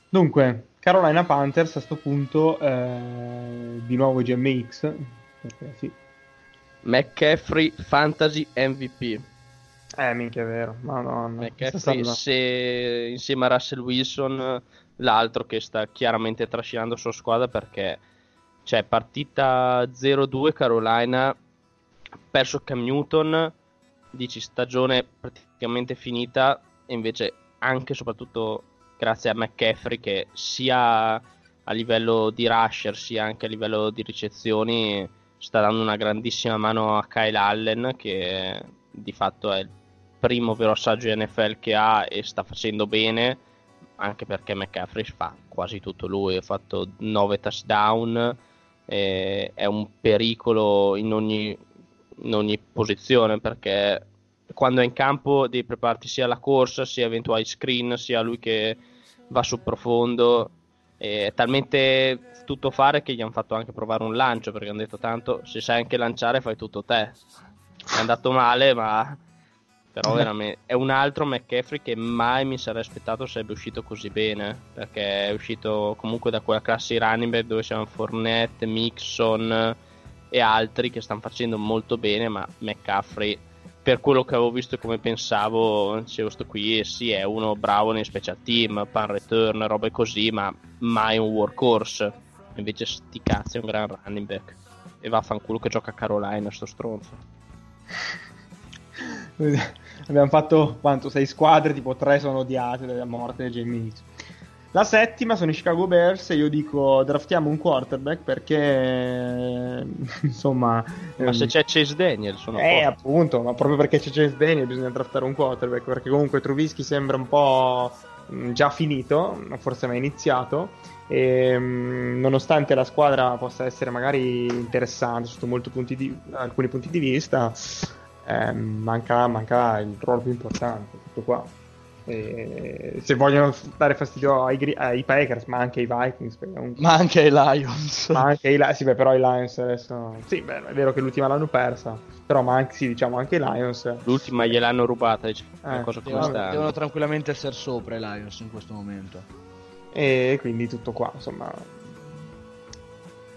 A: Dunque, Carolina Panthers a questo punto eh, di nuovo GMX. Perché sì.
C: McCaffrey Fantasy MVP.
A: Eh, minchia è vero. Madonna.
C: McCaffrey se insieme a Russell Wilson l'altro che sta chiaramente trascinando la sua squadra perché c'è partita 0-2 Carolina perso Cam Newton, dici stagione praticamente finita, e invece anche e soprattutto grazie a McCaffrey che sia a livello di rusher sia anche a livello di ricezioni sta dando una grandissima mano a Kyle Allen che di fatto è il primo vero assaggio NFL che ha e sta facendo bene anche perché McCaffrey fa quasi tutto lui ha fatto 9 touchdown è un pericolo in ogni in ogni posizione perché quando è in campo devi prepararti sia la corsa sia eventuali screen sia lui che va sul profondo. È talmente tutto fare che gli hanno fatto anche provare un lancio perché hanno detto tanto se sai anche lanciare fai tutto te. È andato male ma però veramente è un altro McCaffrey che mai mi sarei aspettato sarebbe uscito così bene perché è uscito comunque da quella classe running back dove c'erano Fournette, Mixon e altri che stanno facendo molto bene, ma McCaffrey per quello che avevo visto e come pensavo, dicevo sto qui sì è uno bravo nei special team, pan return, robe così, ma mai un workhorse. Invece sti cazzi è un gran running back. E vaffanculo che gioca a Carolina sto stronzo.
A: Abbiamo fatto quanto? Sei squadre, tipo tre sono odiate della morte di Jamie. La settima sono i Chicago Bears e io dico draftiamo un quarterback perché insomma...
C: Ma
A: ehm,
C: se c'è Chase Daniel sono
A: Eh,
C: forti.
A: appunto, ma proprio perché c'è Chase Daniel bisogna draftare un quarterback, perché comunque Trubisky sembra un po' mh, già finito, forse mai iniziato, e mh, nonostante la squadra possa essere magari interessante sotto molti punti di, alcuni punti di vista, ehm, manca, manca il ruolo più importante, tutto qua. E se vogliono dare fastidio ai, ai Packers, ma anche ai Vikings, comunque-
B: Ma anche ai Lions.
A: ma anche i Lions, sì, beh, però i Lions adesso. Sì, beh, è vero che l'ultima l'hanno persa. Però, ma anche, sì, diciamo, anche i Lions.
C: L'ultima gliel'hanno rubata, una
A: Eh,
C: cosa come
B: Devono, devono tranquillamente essere sopra i Lions in questo momento.
A: E quindi tutto qua, insomma.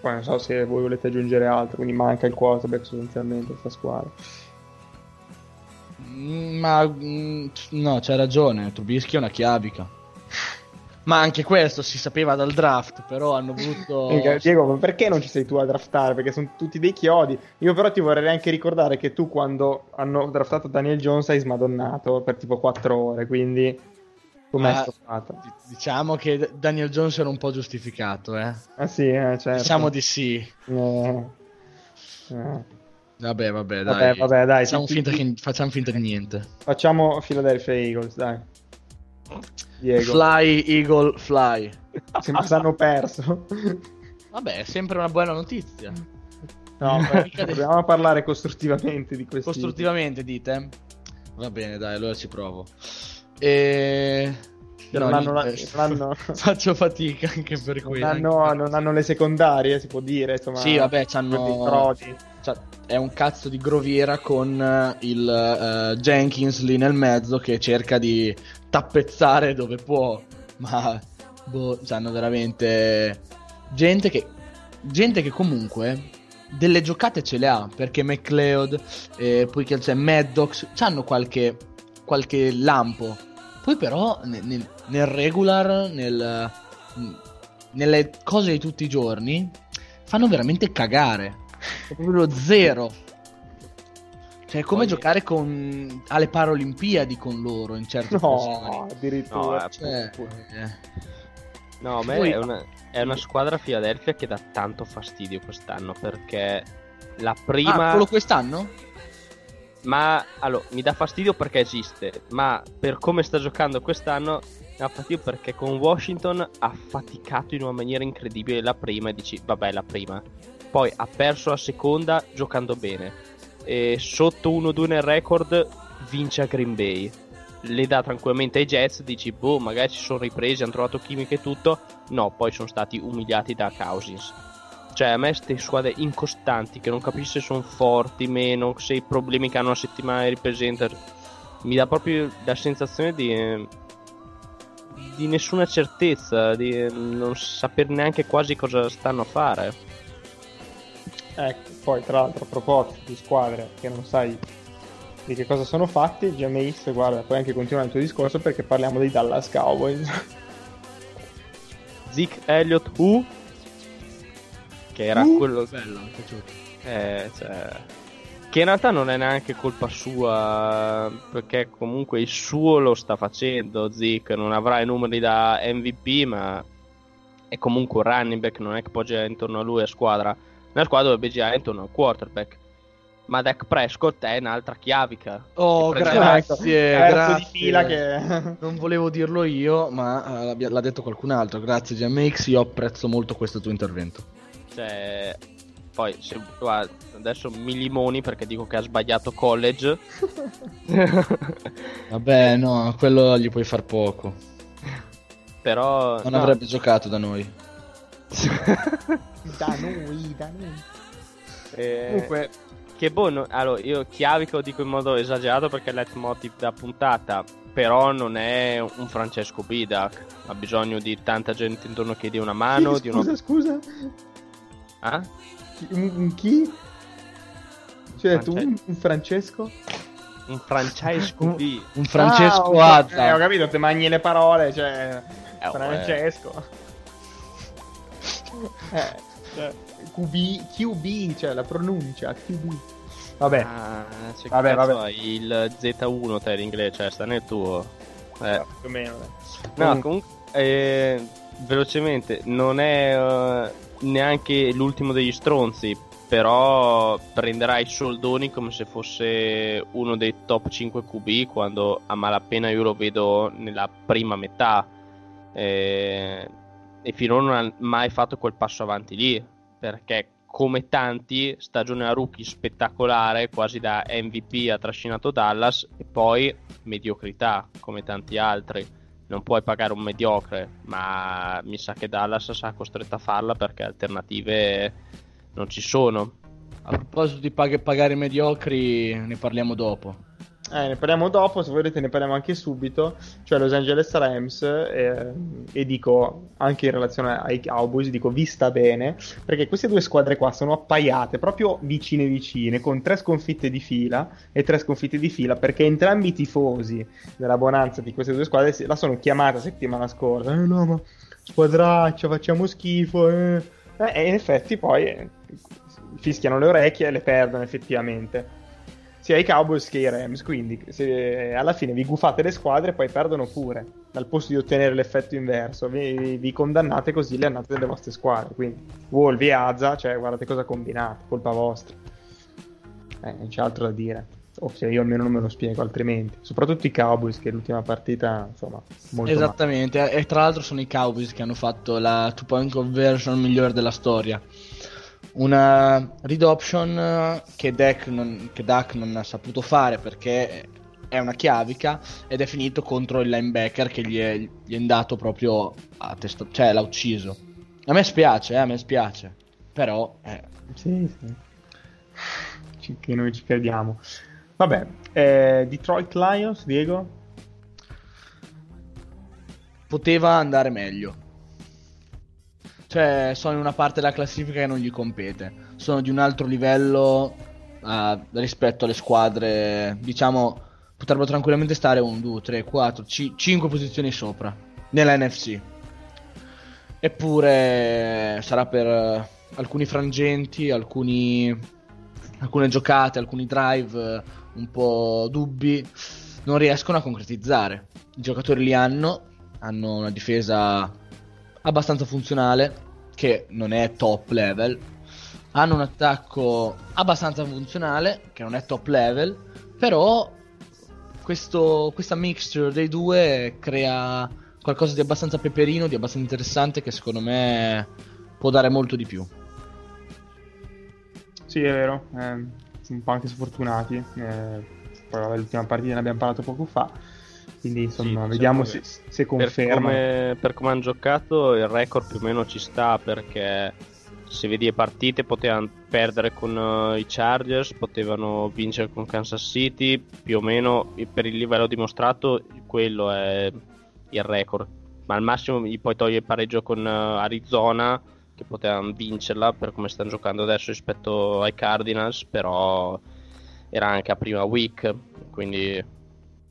A: Poi non so se voi volete aggiungere altro. Quindi manca il quarterback sostanzialmente questa squadra.
B: Ma mm, no, c'hai ragione, Trubisky è una chiavica. Ma anche questo si sapeva dal draft, però hanno voluto...
A: Mica, Diego, ma perché non ci sei tu a draftare? Perché sono tutti dei chiodi. Io, però, ti vorrei anche ricordare che tu, quando hanno draftato Daniel Jones, hai smadonnato per tipo 4 ore. Quindi, com'è
B: Ma-
A: stato?
B: Di- Diciamo che Daniel Jones era un po' giustificato, eh.
A: Ah, sì, eh, certo.
B: Diciamo di sì.
A: Eh, eh.
B: Vabbè, vabbè, dai.
A: Vabbè, vabbè, dai,
B: Facciamo,
A: ti-
B: finta che, facciamo finta di niente.
A: Facciamo Philadelphia Eagles, dai. Diego.
B: Fly, Eagle, fly.
A: Sembra che hanno perso.
B: Vabbè, è sempre una buona notizia.
A: No, proviamo a parlare costruttivamente di questi.
B: Costruttivamente dite? Va bene, dai, allora ci provo. E...
A: Non
B: No,
A: hanno non hanno-
B: Faccio fatica anche per
A: Non
B: quello.
A: hanno, non hanno le secondarie, si può dire. Insomma,
B: Sì, vabbè, c'hanno... Cioè, è un cazzo di groviera con eh, il eh, Jenkins lì nel mezzo che cerca di tappezzare dove può. Ma boh, hanno veramente gente che gente che comunque delle giocate ce le ha perché McLeod eh, poi che c'è Maddox hanno qualche qualche lampo. Poi però nel, nel- nel regular nel nelle cose di tutti i giorni fanno veramente cagare. È proprio lo zero. Cioè, è come
C: Poi-
B: giocare con alle Paralimpiadi con loro in occasioni.
A: No, addirittura.
C: No, eh,
B: Cioè, eh,
C: No, a me
B: Poi-
C: è, una, è una squadra Philadelphia che dà tanto fastidio quest'anno perché la prima...
B: Ah, solo quest'anno?
C: Ma allora, mi dà fastidio perché esiste, ma per come sta giocando quest'anno mi dà fastidio perché con Washington ha faticato in una maniera incredibile la prima e dici, vabbè, la prima. Poi ha perso la seconda giocando bene. E sotto 1-2 nel record vince a Green Bay. Le dà tranquillamente ai Jets, dici, boh, magari si sono ripresi, hanno trovato chimica e tutto. No, poi sono stati umiliati da Cousins. Cioè, a me queste squadre incostanti che non capisci se sono forti, meno, se i problemi che hanno una settimana ripresentano. Mi dà proprio la sensazione di. di nessuna certezza, di non saper neanche quasi cosa stanno a fare.
A: Ecco, poi tra l'altro a proposito di squadre che non sai di che cosa sono fatti, GMX, guarda, puoi anche continuare il tuo discorso perché parliamo dei Dallas Cowboys.
C: Zeke Elliott U, che era
A: Uh.
C: quello.
B: Bello.
C: Eh, cioè, che in realtà non è neanche colpa sua, perché comunque il suo lo sta facendo. Zeke non avrà i numeri da MVP, ma è comunque un running back, non è che girare intorno a lui a squadra. Una squadra dovrebbe girare intorno al quarterback. Ma Dak Prescott è un'altra chiavica.
B: Oh, grazie, grazie.
A: di fila che...
B: Non volevo dirlo io, ma l'abbia- l'ha detto qualcun altro. Grazie GMX, io apprezzo molto questo tuo intervento.
C: Cioè, poi se, guarda, adesso mi limoni perché dico che ha sbagliato college.
B: Vabbè, no, quello gli puoi far poco.
C: Però
B: Non
C: no.
B: avrebbe giocato da noi.
A: Da noi, da noi.
C: Eh,
A: Comunque,
C: Che boh, no- allora io chiavico lo dico in modo esagerato perché leitmotiv da puntata, però non è un Francesco Bidac, ha bisogno di tanta gente intorno che dia una mano,
A: chi,
C: di
A: scusa,
C: uno...
A: scusa,
C: Ah?
A: Chi- un, un chi? Cioè, tu
C: France-
A: un, un Francesco?
C: un franchise QB.
B: Un, un Francesco
A: ah,
B: Azza.
A: Eh, ho capito, te mangi le parole, cioè...
C: Eh,
A: Francesco. eh, cioè, QB, QB, cioè la pronuncia, QB. Vabbè.
C: Ah, cioè,
A: Vabbè, vabbè.
C: il Z1 te l'inglese, cioè sta nel tuo. Eh.
A: Più o meno.
C: No, comunque, eh, velocemente, non è eh, neanche l'ultimo degli stronzi, però prenderai soldoni come se fosse uno dei top 5 QB quando a malapena io lo vedo nella prima metà. Eh, e finora non ha mai fatto quel passo avanti lì, perché come tanti, stagione a rookie spettacolare, quasi da MVP ha trascinato Dallas, e poi mediocrità, come tanti altri non puoi pagare un mediocre, ma mi sa che Dallas sarà costretto a farla perché alternative non ci sono.
B: A proposito di pag- pagare i mediocri, ne parliamo dopo.
A: Eh, ne parliamo dopo, se volete ne parliamo anche subito, cioè Los Angeles Rams, eh, e dico anche in relazione ai Cowboys, dico vi sta bene, perché queste due squadre qua sono appaiate proprio vicine vicine, con tre sconfitte di fila, e tre sconfitte di fila, perché entrambi i tifosi della bonanza di queste due squadre la sono chiamata settimana scorsa, eh no ma squadraccia, facciamo schifo, eh. Eh, e in effetti poi eh, fischiano le orecchie e le perdono effettivamente sia i Cowboys che i Rams. Quindi, se alla fine vi gufate le squadre, poi perdono pure. Al posto di ottenere l'effetto inverso, vi, vi condannate così le annate delle vostre squadre. Quindi, Wolvi e Azza, cioè, guardate cosa combinate, colpa vostra. Eh, non c'è altro da dire. O io almeno non me lo spiego, altrimenti. Soprattutto i Cowboys, che l'ultima partita, insomma, molto
B: Esattamente, e tra l'altro sono i Cowboys che hanno fatto la 2 point conversion migliore della storia. Una read option eh, che Dak non, non ha saputo fare perché è una chiavica ed è finito contro il linebacker che gli è, gli è andato proprio a testa, cioè l'ha ucciso. A me spiace, eh, a me spiace, però eh,
A: Sì, sì. Ci- Che noi ci crediamo. Vabbè, eh, Detroit Lions, Diego?
B: poteva andare meglio. Cioè, sono in una parte della classifica che non gli compete. Sono di un altro livello eh, rispetto alle squadre. Diciamo, potrebbero tranquillamente stare 1, 2, 3, 4, 5 posizioni sopra nella NFC. Eppure sarà per eh, alcuni frangenti, alcuni, alcune giocate, alcuni drive eh, un po' dubbi. Non riescono a concretizzare. I giocatori li hanno, hanno una difesa abbastanza funzionale, che non è top level. Hanno un attacco abbastanza funzionale, che non è top level, però questo, questa mixture dei due crea qualcosa di abbastanza peperino, di abbastanza interessante, che secondo me può dare molto di più.
A: Sì, è vero, eh, un po' anche sfortunati. eh, l'ultima partita ne abbiamo parlato poco fa. Quindi insomma,
C: Sì,
A: vediamo se, se
C: Per
A: conferma.
C: come, per come hanno giocato il record più o meno ci sta perché se vedi le partite potevano perdere con eh, i Chargers, potevano vincere con Kansas City, più o meno per il livello dimostrato quello è il record. Ma al massimo gli puoi togliere il pareggio con eh, Arizona che potevano vincerla per come stanno giocando adesso rispetto ai Cardinals, però era anche a prima week, quindi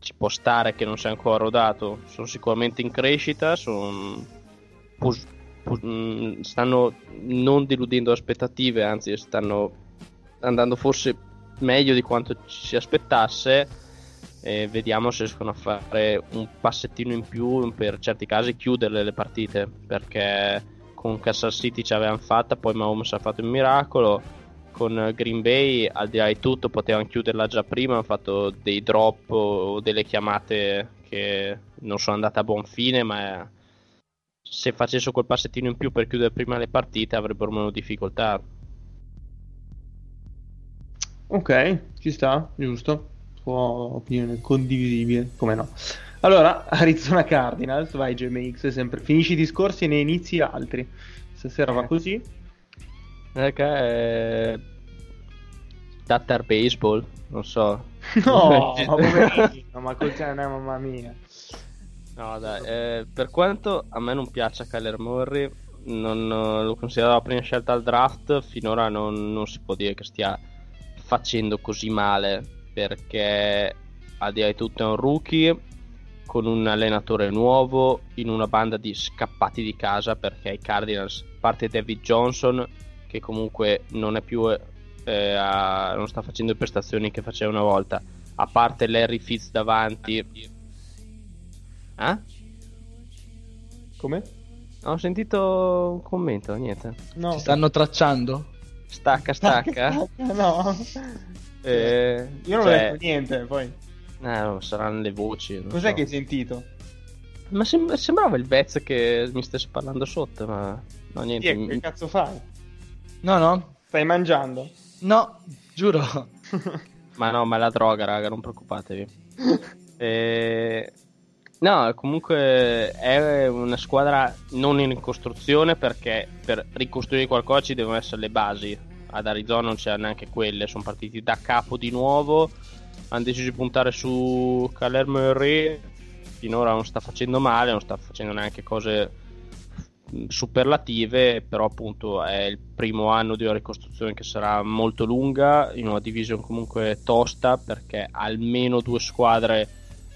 C: ci può stare che non sia ancora rodato. Sono sicuramente in crescita, son- pos- pos- mm, stanno non deludendo aspettative, anzi stanno andando forse meglio di quanto ci si aspettasse. E vediamo se riescono a fare un passettino in più per certi casi chiuderle le partite perché con Kansas City ci avevano fatta poi Mahomes ha fatto il miracolo con Green Bay al di là di tutto potevano chiuderla già prima hanno fatto dei drop o delle chiamate che non sono andate a buon fine ma se facessero quel passettino in più per chiudere prima le partite avrebbero meno difficoltà
A: Ok, ci sta, giusto. Tua opinione condivisibile, come no. Allora, Arizona Cardinals, vai GMX, sempre. Finisci i discorsi e ne inizi altri. Stasera va così.
C: Perché è Tatar Baseball non so
A: No, ma ma col cioè, no, mamma mia.
C: No, dai, eh, per quanto a me non piaccia Kyler Murray, non eh, lo considero la prima scelta al draft, finora non, non si può dire che stia facendo così male, perché al di là di tutto è un rookie con un allenatore nuovo in una banda di scappati di casa perché i Cardinals, parte David Johnson che comunque non è più eh, a, non sta facendo le prestazioni che faceva una volta, a parte Larry Fitz davanti. Eh?
A: Come?
C: Ho sentito un commento, niente.
A: No.
B: Ci stanno tracciando?
C: Stacca, stacca.
A: no.
C: Eh,
A: Io non
C: cioè,
A: ho detto niente, poi.
C: eh, no, saranno le voci.
A: Cos'è
C: so.
A: che hai sentito?
C: Ma sem- sembrava il Vez che mi stesse parlando sotto, ma no, niente.
A: Diego, che cazzo fai?
B: No, no.
A: Stai mangiando?
B: No, giuro.
C: Ma no, ma è la droga, raga, non preoccupatevi. Eh, No, comunque è una squadra non in ricostruzione perché per ricostruire qualcosa ci devono essere le basi. Ad Arizona non c'erano neanche quelle, sono partiti da capo di nuovo. Hanno deciso di puntare su Caler Murray. Finora non sta facendo male, non sta facendo neanche cose superlative, però appunto è il primo anno di una ricostruzione che sarà molto lunga in una division comunque tosta perché almeno due squadre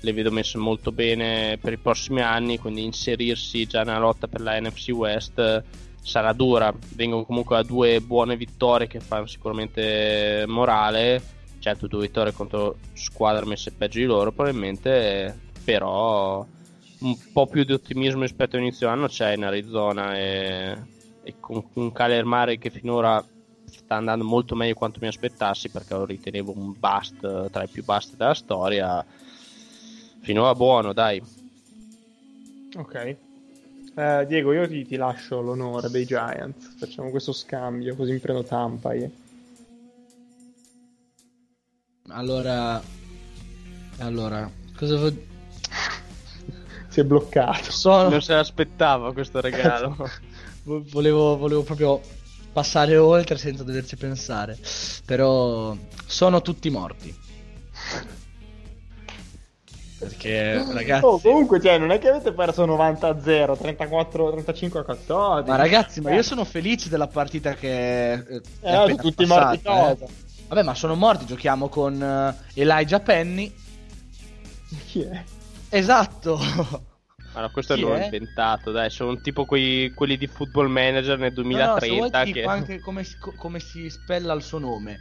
C: le vedo messe molto bene per i prossimi anni, quindi inserirsi già nella lotta per la NFC West eh, sarà dura. Vengono comunque da due buone vittorie che fanno sicuramente morale, certo due vittorie contro squadre messe peggio di loro probabilmente, però un po' più di ottimismo rispetto all'inizio anno c'è in Arizona e, e con un Murray che finora sta andando molto meglio di quanto mi aspettassi perché lo ritenevo un bust tra i più bust della storia finora buono dai
A: Ok. Eh, Diego, io ti, ti lascio l'onore dei Giants. Facciamo questo scambio, così mi prendo Tampa io.
B: Allora, allora, cosa vo-
A: Si è bloccato.
B: sono?
C: non se l'aspettava questo regalo
B: Vo- volevo, volevo proprio passare oltre senza doverci pensare. Però sono tutti morti. Perché, ragazzi,
A: Oh, comunque, cioè, non è che avete perso 90 a 0, 34, 35 a 14.
B: ma ragazzi, ma
A: Eh,
B: io sono felice della partita che eh, è
A: Eh, tutti
B: passata,
A: morti cosa?
B: eh. Vabbè, ma sono morti. Giochiamo con eh, Elijah Penny.
A: Chi è?
B: Esatto.
C: allora questo
B: Chi
C: non l'ho
B: è?
C: inventato dai sono tipo quei, quelli di football manager nel
B: No, no, se vuoi
C: 2030
B: ti
C: che
B: anche come come si spella il suo nome.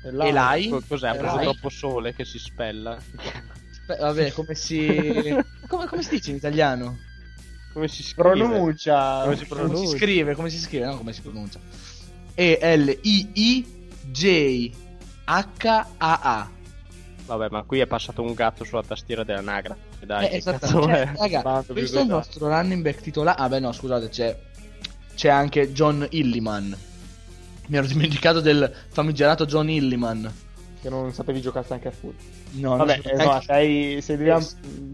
C: Co- cos'è ha preso troppo sole che si spella
B: Spe- vabbè, come si... come, come si dice in italiano?
C: come si scrive
A: Pronuncia.
C: Come si
B: Come
C: pronuncia?
B: si scrive? Come si scrive? No, come si pronuncia? E-L-I-I-J-H-A-A.
C: vabbè ma qui è passato un gatto sulla tastiera della nagra dai
B: Eh,
C: che
B: esattamente.
C: cazzo
B: Cioè,
C: è?
B: raga, questo è il nostro running back titolare. Ah, beh, no, scusate, c'è, c'è anche John Illiman. Mi ero dimenticato del famigerato John Illiman.
A: Che non sapevi giocare anche a foot.
B: No,
A: Vabbè,
B: so-
A: eh, no, sei, sei dobbiamo-.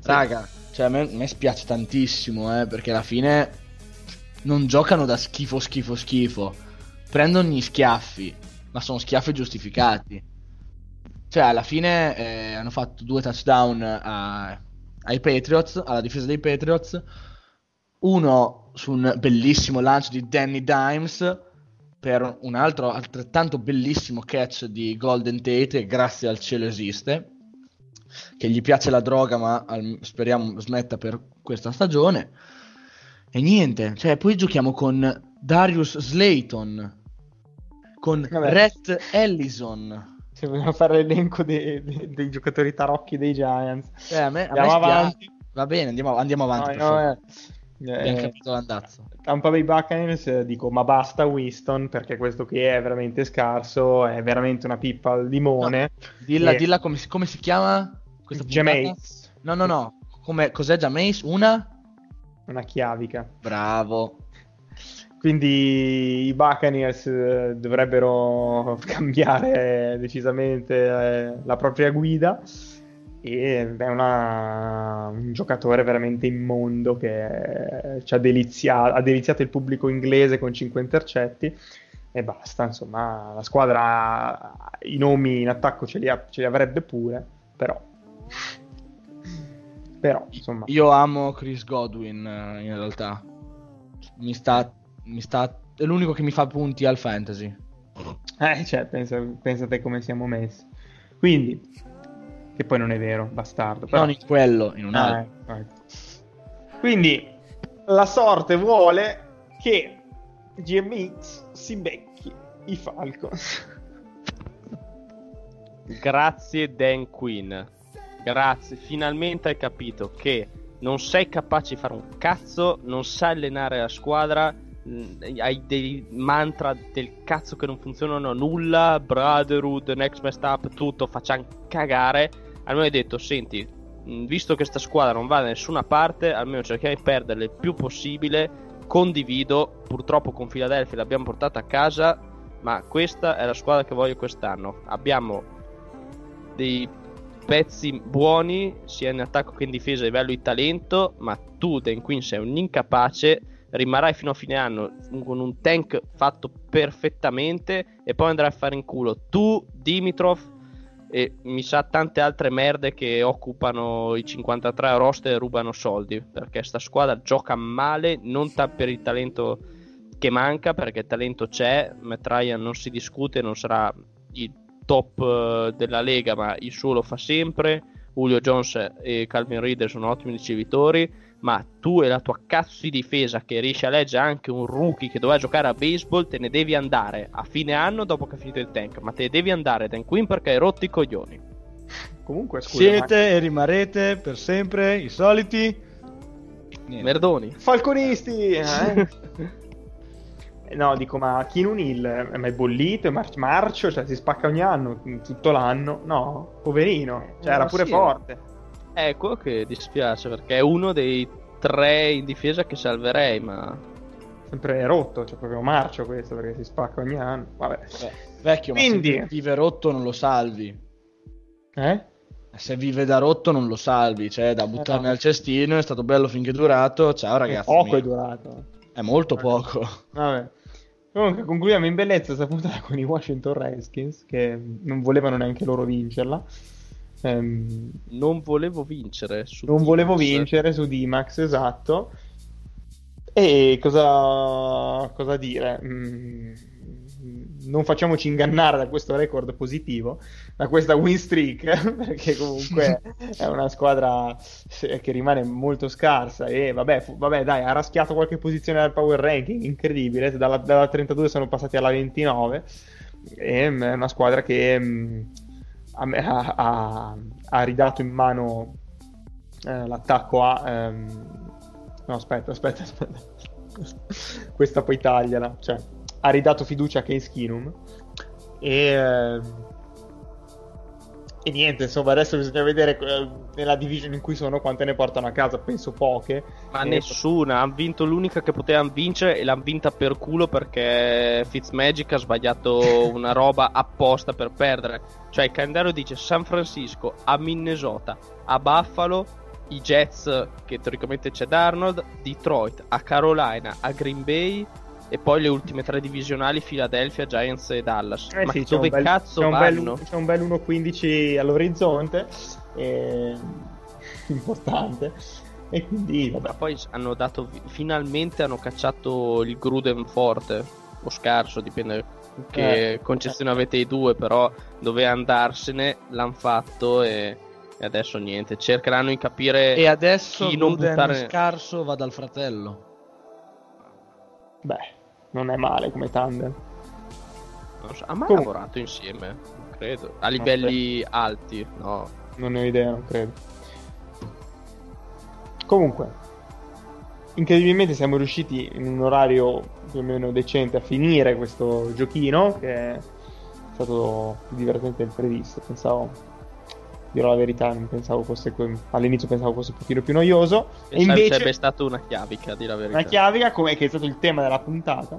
B: Raga, cioè a me, a me spiace tantissimo, eh, perché alla fine non giocano da schifo, schifo, schifo. Prendono gli schiaffi, ma sono schiaffi giustificati. Cioè, alla fine eh, hanno fatto due touchdown a- ai Patriots, alla difesa dei Patriots. Uno su un bellissimo lancio di Danny Dimes per un altro altrettanto bellissimo catch di Golden Tate, che grazie al cielo esiste che gli piace la droga, ma al- speriamo smetta per questa stagione. E niente, cioè, poi giochiamo con Darius Slayton, con
A: Vabbè.
B: Rhett Ellison.
A: Se vogliamo fare l'elenco dei, dei- dei giocatori tarocchi dei Giants.
B: Cioè, a me, a me
A: Andiamo avanti.
B: Va bene, andiamo, andiamo avanti.
A: No, no,
B: favore.
A: eh,
B: Abbiamo
A: eh,
B: capito l'andazzo.
A: Tampa Bay Buccaneers eh, dico ma basta Winston perché questo qui è veramente scarso è veramente una pippa al limone
B: Dilla,
A: E-
B: dilla come, si, come si chiama?
A: Jameis
B: No, no, no. Come, cos'è Jameis? Una?
A: una chiavica
B: Bravo.
A: Quindi i Buccaneers eh, dovrebbero cambiare decisamente eh, la propria guida. E è una- un giocatore veramente immondo che ci ha, delizia- ha deliziato il pubblico inglese con 5 intercetti e basta, insomma, la squadra i nomi in attacco ce li, ha- ce li avrebbe pure, però. Però, insomma,
B: Io amo Chris Godwin eh, in realtà. Mi sta, sta. È l'unico che mi fa punti al fantasy.
A: Eh, cioè, pensa, pensa te come siamo messi. Quindi, Che poi non è vero, bastardo. Però...
B: Non in quello, in un
A: Ah,
B: altro.
A: ecco, ecco. Quindi la sorte vuole che GMX si becchi i Falcons.
C: Grazie Dan Quinn. Grazie, finalmente hai capito che non sei capace di fare un cazzo, non sai allenare la squadra, mh, hai dei mantra del cazzo che non funzionano nulla, Brotherhood, Next Best Up, tutto, facciamo cagare. Almeno hai detto, senti, mh, visto che sta squadra non va da nessuna parte, almeno cerchiamo di perderle il più possibile, condivido, purtroppo con Philadelphia l'abbiamo portata a casa, ma questa è la squadra che voglio quest'anno. Abbiamo dei pezzi buoni sia in attacco che in difesa a livello di talento, ma tu Dan Quinn sei un incapace, rimarrai fino a fine anno con un tank fatto perfettamente e poi andrai a fare in culo tu, Dimitrov e mi sa tante altre merde che occupano i 53 roster e rubano soldi, perché sta squadra gioca male, non ta- per il talento che manca, perché il talento c'è, Matt Ryan non si discute, non sarà il top eh, della Lega, ma il suo lo fa sempre. Julio Jones e Calvin Reader sono ottimi ricevitori, ma tu e la tua cazzo di difesa che riesci a leggere anche un rookie che doveva giocare a baseball, te ne devi andare a fine anno dopo che ha finito il tank, ma te ne devi andare Dan Quinn perché hai rotto i coglioni.
A: Comunque, scusa,
B: Siete e rimarrete per sempre i soliti. Niente.
C: Merdoni.
A: ma- Falconisti! eh? Eh, No, dico, ma Keenan Hill è mai bollito? È mar- marcio? Cioè, si spacca ogni anno, tutto l'anno? No, poverino. Cioè, era
C: Eh,
A: pure
C: sì.
A: forte.
C: Ecco che dispiace perché è uno dei tre in difesa che salverei, ma
A: Sempre rotto, cioè proprio marcio questo, perché si spacca ogni anno. Vabbè.
B: Beh, vecchio,
A: Quindi-
B: ma se vive rotto non lo salvi.
A: Eh?
B: Se vive da rotto non lo salvi, cioè da buttare
A: no.
B: nel cestino, è stato bello finché è durato. Ciao ragazzi.
A: Poco
B: miei.
A: è durato.
B: È molto poco.
A: Vabbè. Comunque concludiamo in bellezza questa puntata con i Washington Redskins che non volevano neanche loro vincerla. Ehm,
C: non volevo vincere. su
A: non volevo
C: Dimax.
A: vincere su D-Max, esatto. E cosa, cosa dire? Mm, non facciamoci ingannare da questo record positivo, da questa win streak, perché comunque è una squadra che rimane molto scarsa e vabbè, fu- vabbè, dai, ha raschiato qualche posizione dal power ranking, incredibile, dalla, dalla 32 sono passati alla 29 e mm, è una squadra che mm, ha, ha- ha- ridato in mano eh, l'attacco a... ehm, No, aspetta, aspetta, aspetta. Questa poi tagliala. Cioè, ha ridato fiducia a Case Keenum. E... ehm, E niente, insomma, adesso bisogna vedere eh, nella division in cui sono quante ne portano a casa. Penso poche.
C: Ma
A: Eh,
C: nessuna, hanno vinto l'unica che potevano vincere e l'hanno vinta per culo perché Fitzmagic ha sbagliato una roba apposta per perdere. Cioè il calendario dice San Francisco, a Minnesota, a Buffalo, i Jets che teoricamente c'è Darnold, Detroit, a Carolina, a Green Bay e poi le ultime tre divisionali Philadelphia, Giants e Dallas.
A: Eh
C: Ma
A: sì, c'è
C: dove
A: un bel,
C: cazzo
A: c'è un bel,
C: vanno?
A: c'è un bel 1.15 all'orizzonte. e- Importante. E quindi, vabbè.
C: Ma poi hanno dato finalmente hanno cacciato il Gruden forte o scarso, dipende che
A: Eh.
C: concezione avete i due, però doveva andarsene, l'hanno fatto e, e adesso niente, cercheranno di capire
B: E adesso
C: chi non
B: Gruden
C: buttare
B: scarso va dal fratello.
A: Beh, non è male come tandem.
C: non so, ha mai
A: Comunque.
C: lavorato insieme, non credo, a livelli alti, no.
A: Non ne ho idea, non credo. Comunque, incredibilmente siamo riusciti in un orario più o meno decente a finire questo giochino che è stato più divertente del previsto. Pensavo, dirò la verità, non pensavo fosse que- all'inizio pensavo fosse un pochino più noioso. E
C: Pensavo
A: invece
C: sarebbe stata una chiavica, dire la verità.
A: una chiavica come che è stato il tema della puntata,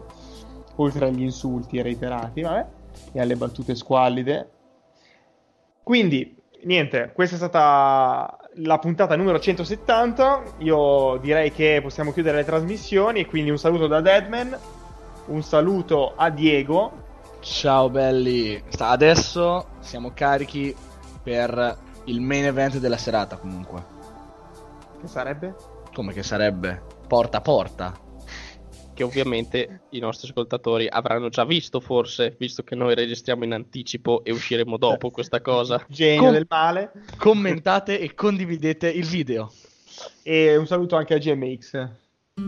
A: oltre agli insulti reiterati, vabbè, e alle battute squallide. Quindi, niente, questa è stata la puntata numero 170. Io direi che possiamo chiudere le trasmissioni e quindi un saluto da Deadman, un saluto a Diego.
B: Ciao belli. Sta- Adesso siamo carichi per il main event della serata comunque.
A: Che sarebbe?
B: Come che sarebbe? Porta a porta.
C: che ovviamente i nostri ascoltatori avranno già visto forse, visto che noi registriamo in anticipo e usciremo dopo questa cosa.
A: Genio
B: Com-
A: del male.
B: Commentate e condividete il video.
A: E un saluto anche a GMX.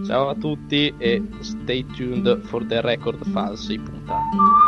C: Ciao a tutti e stay tuned for the record falsi puntata.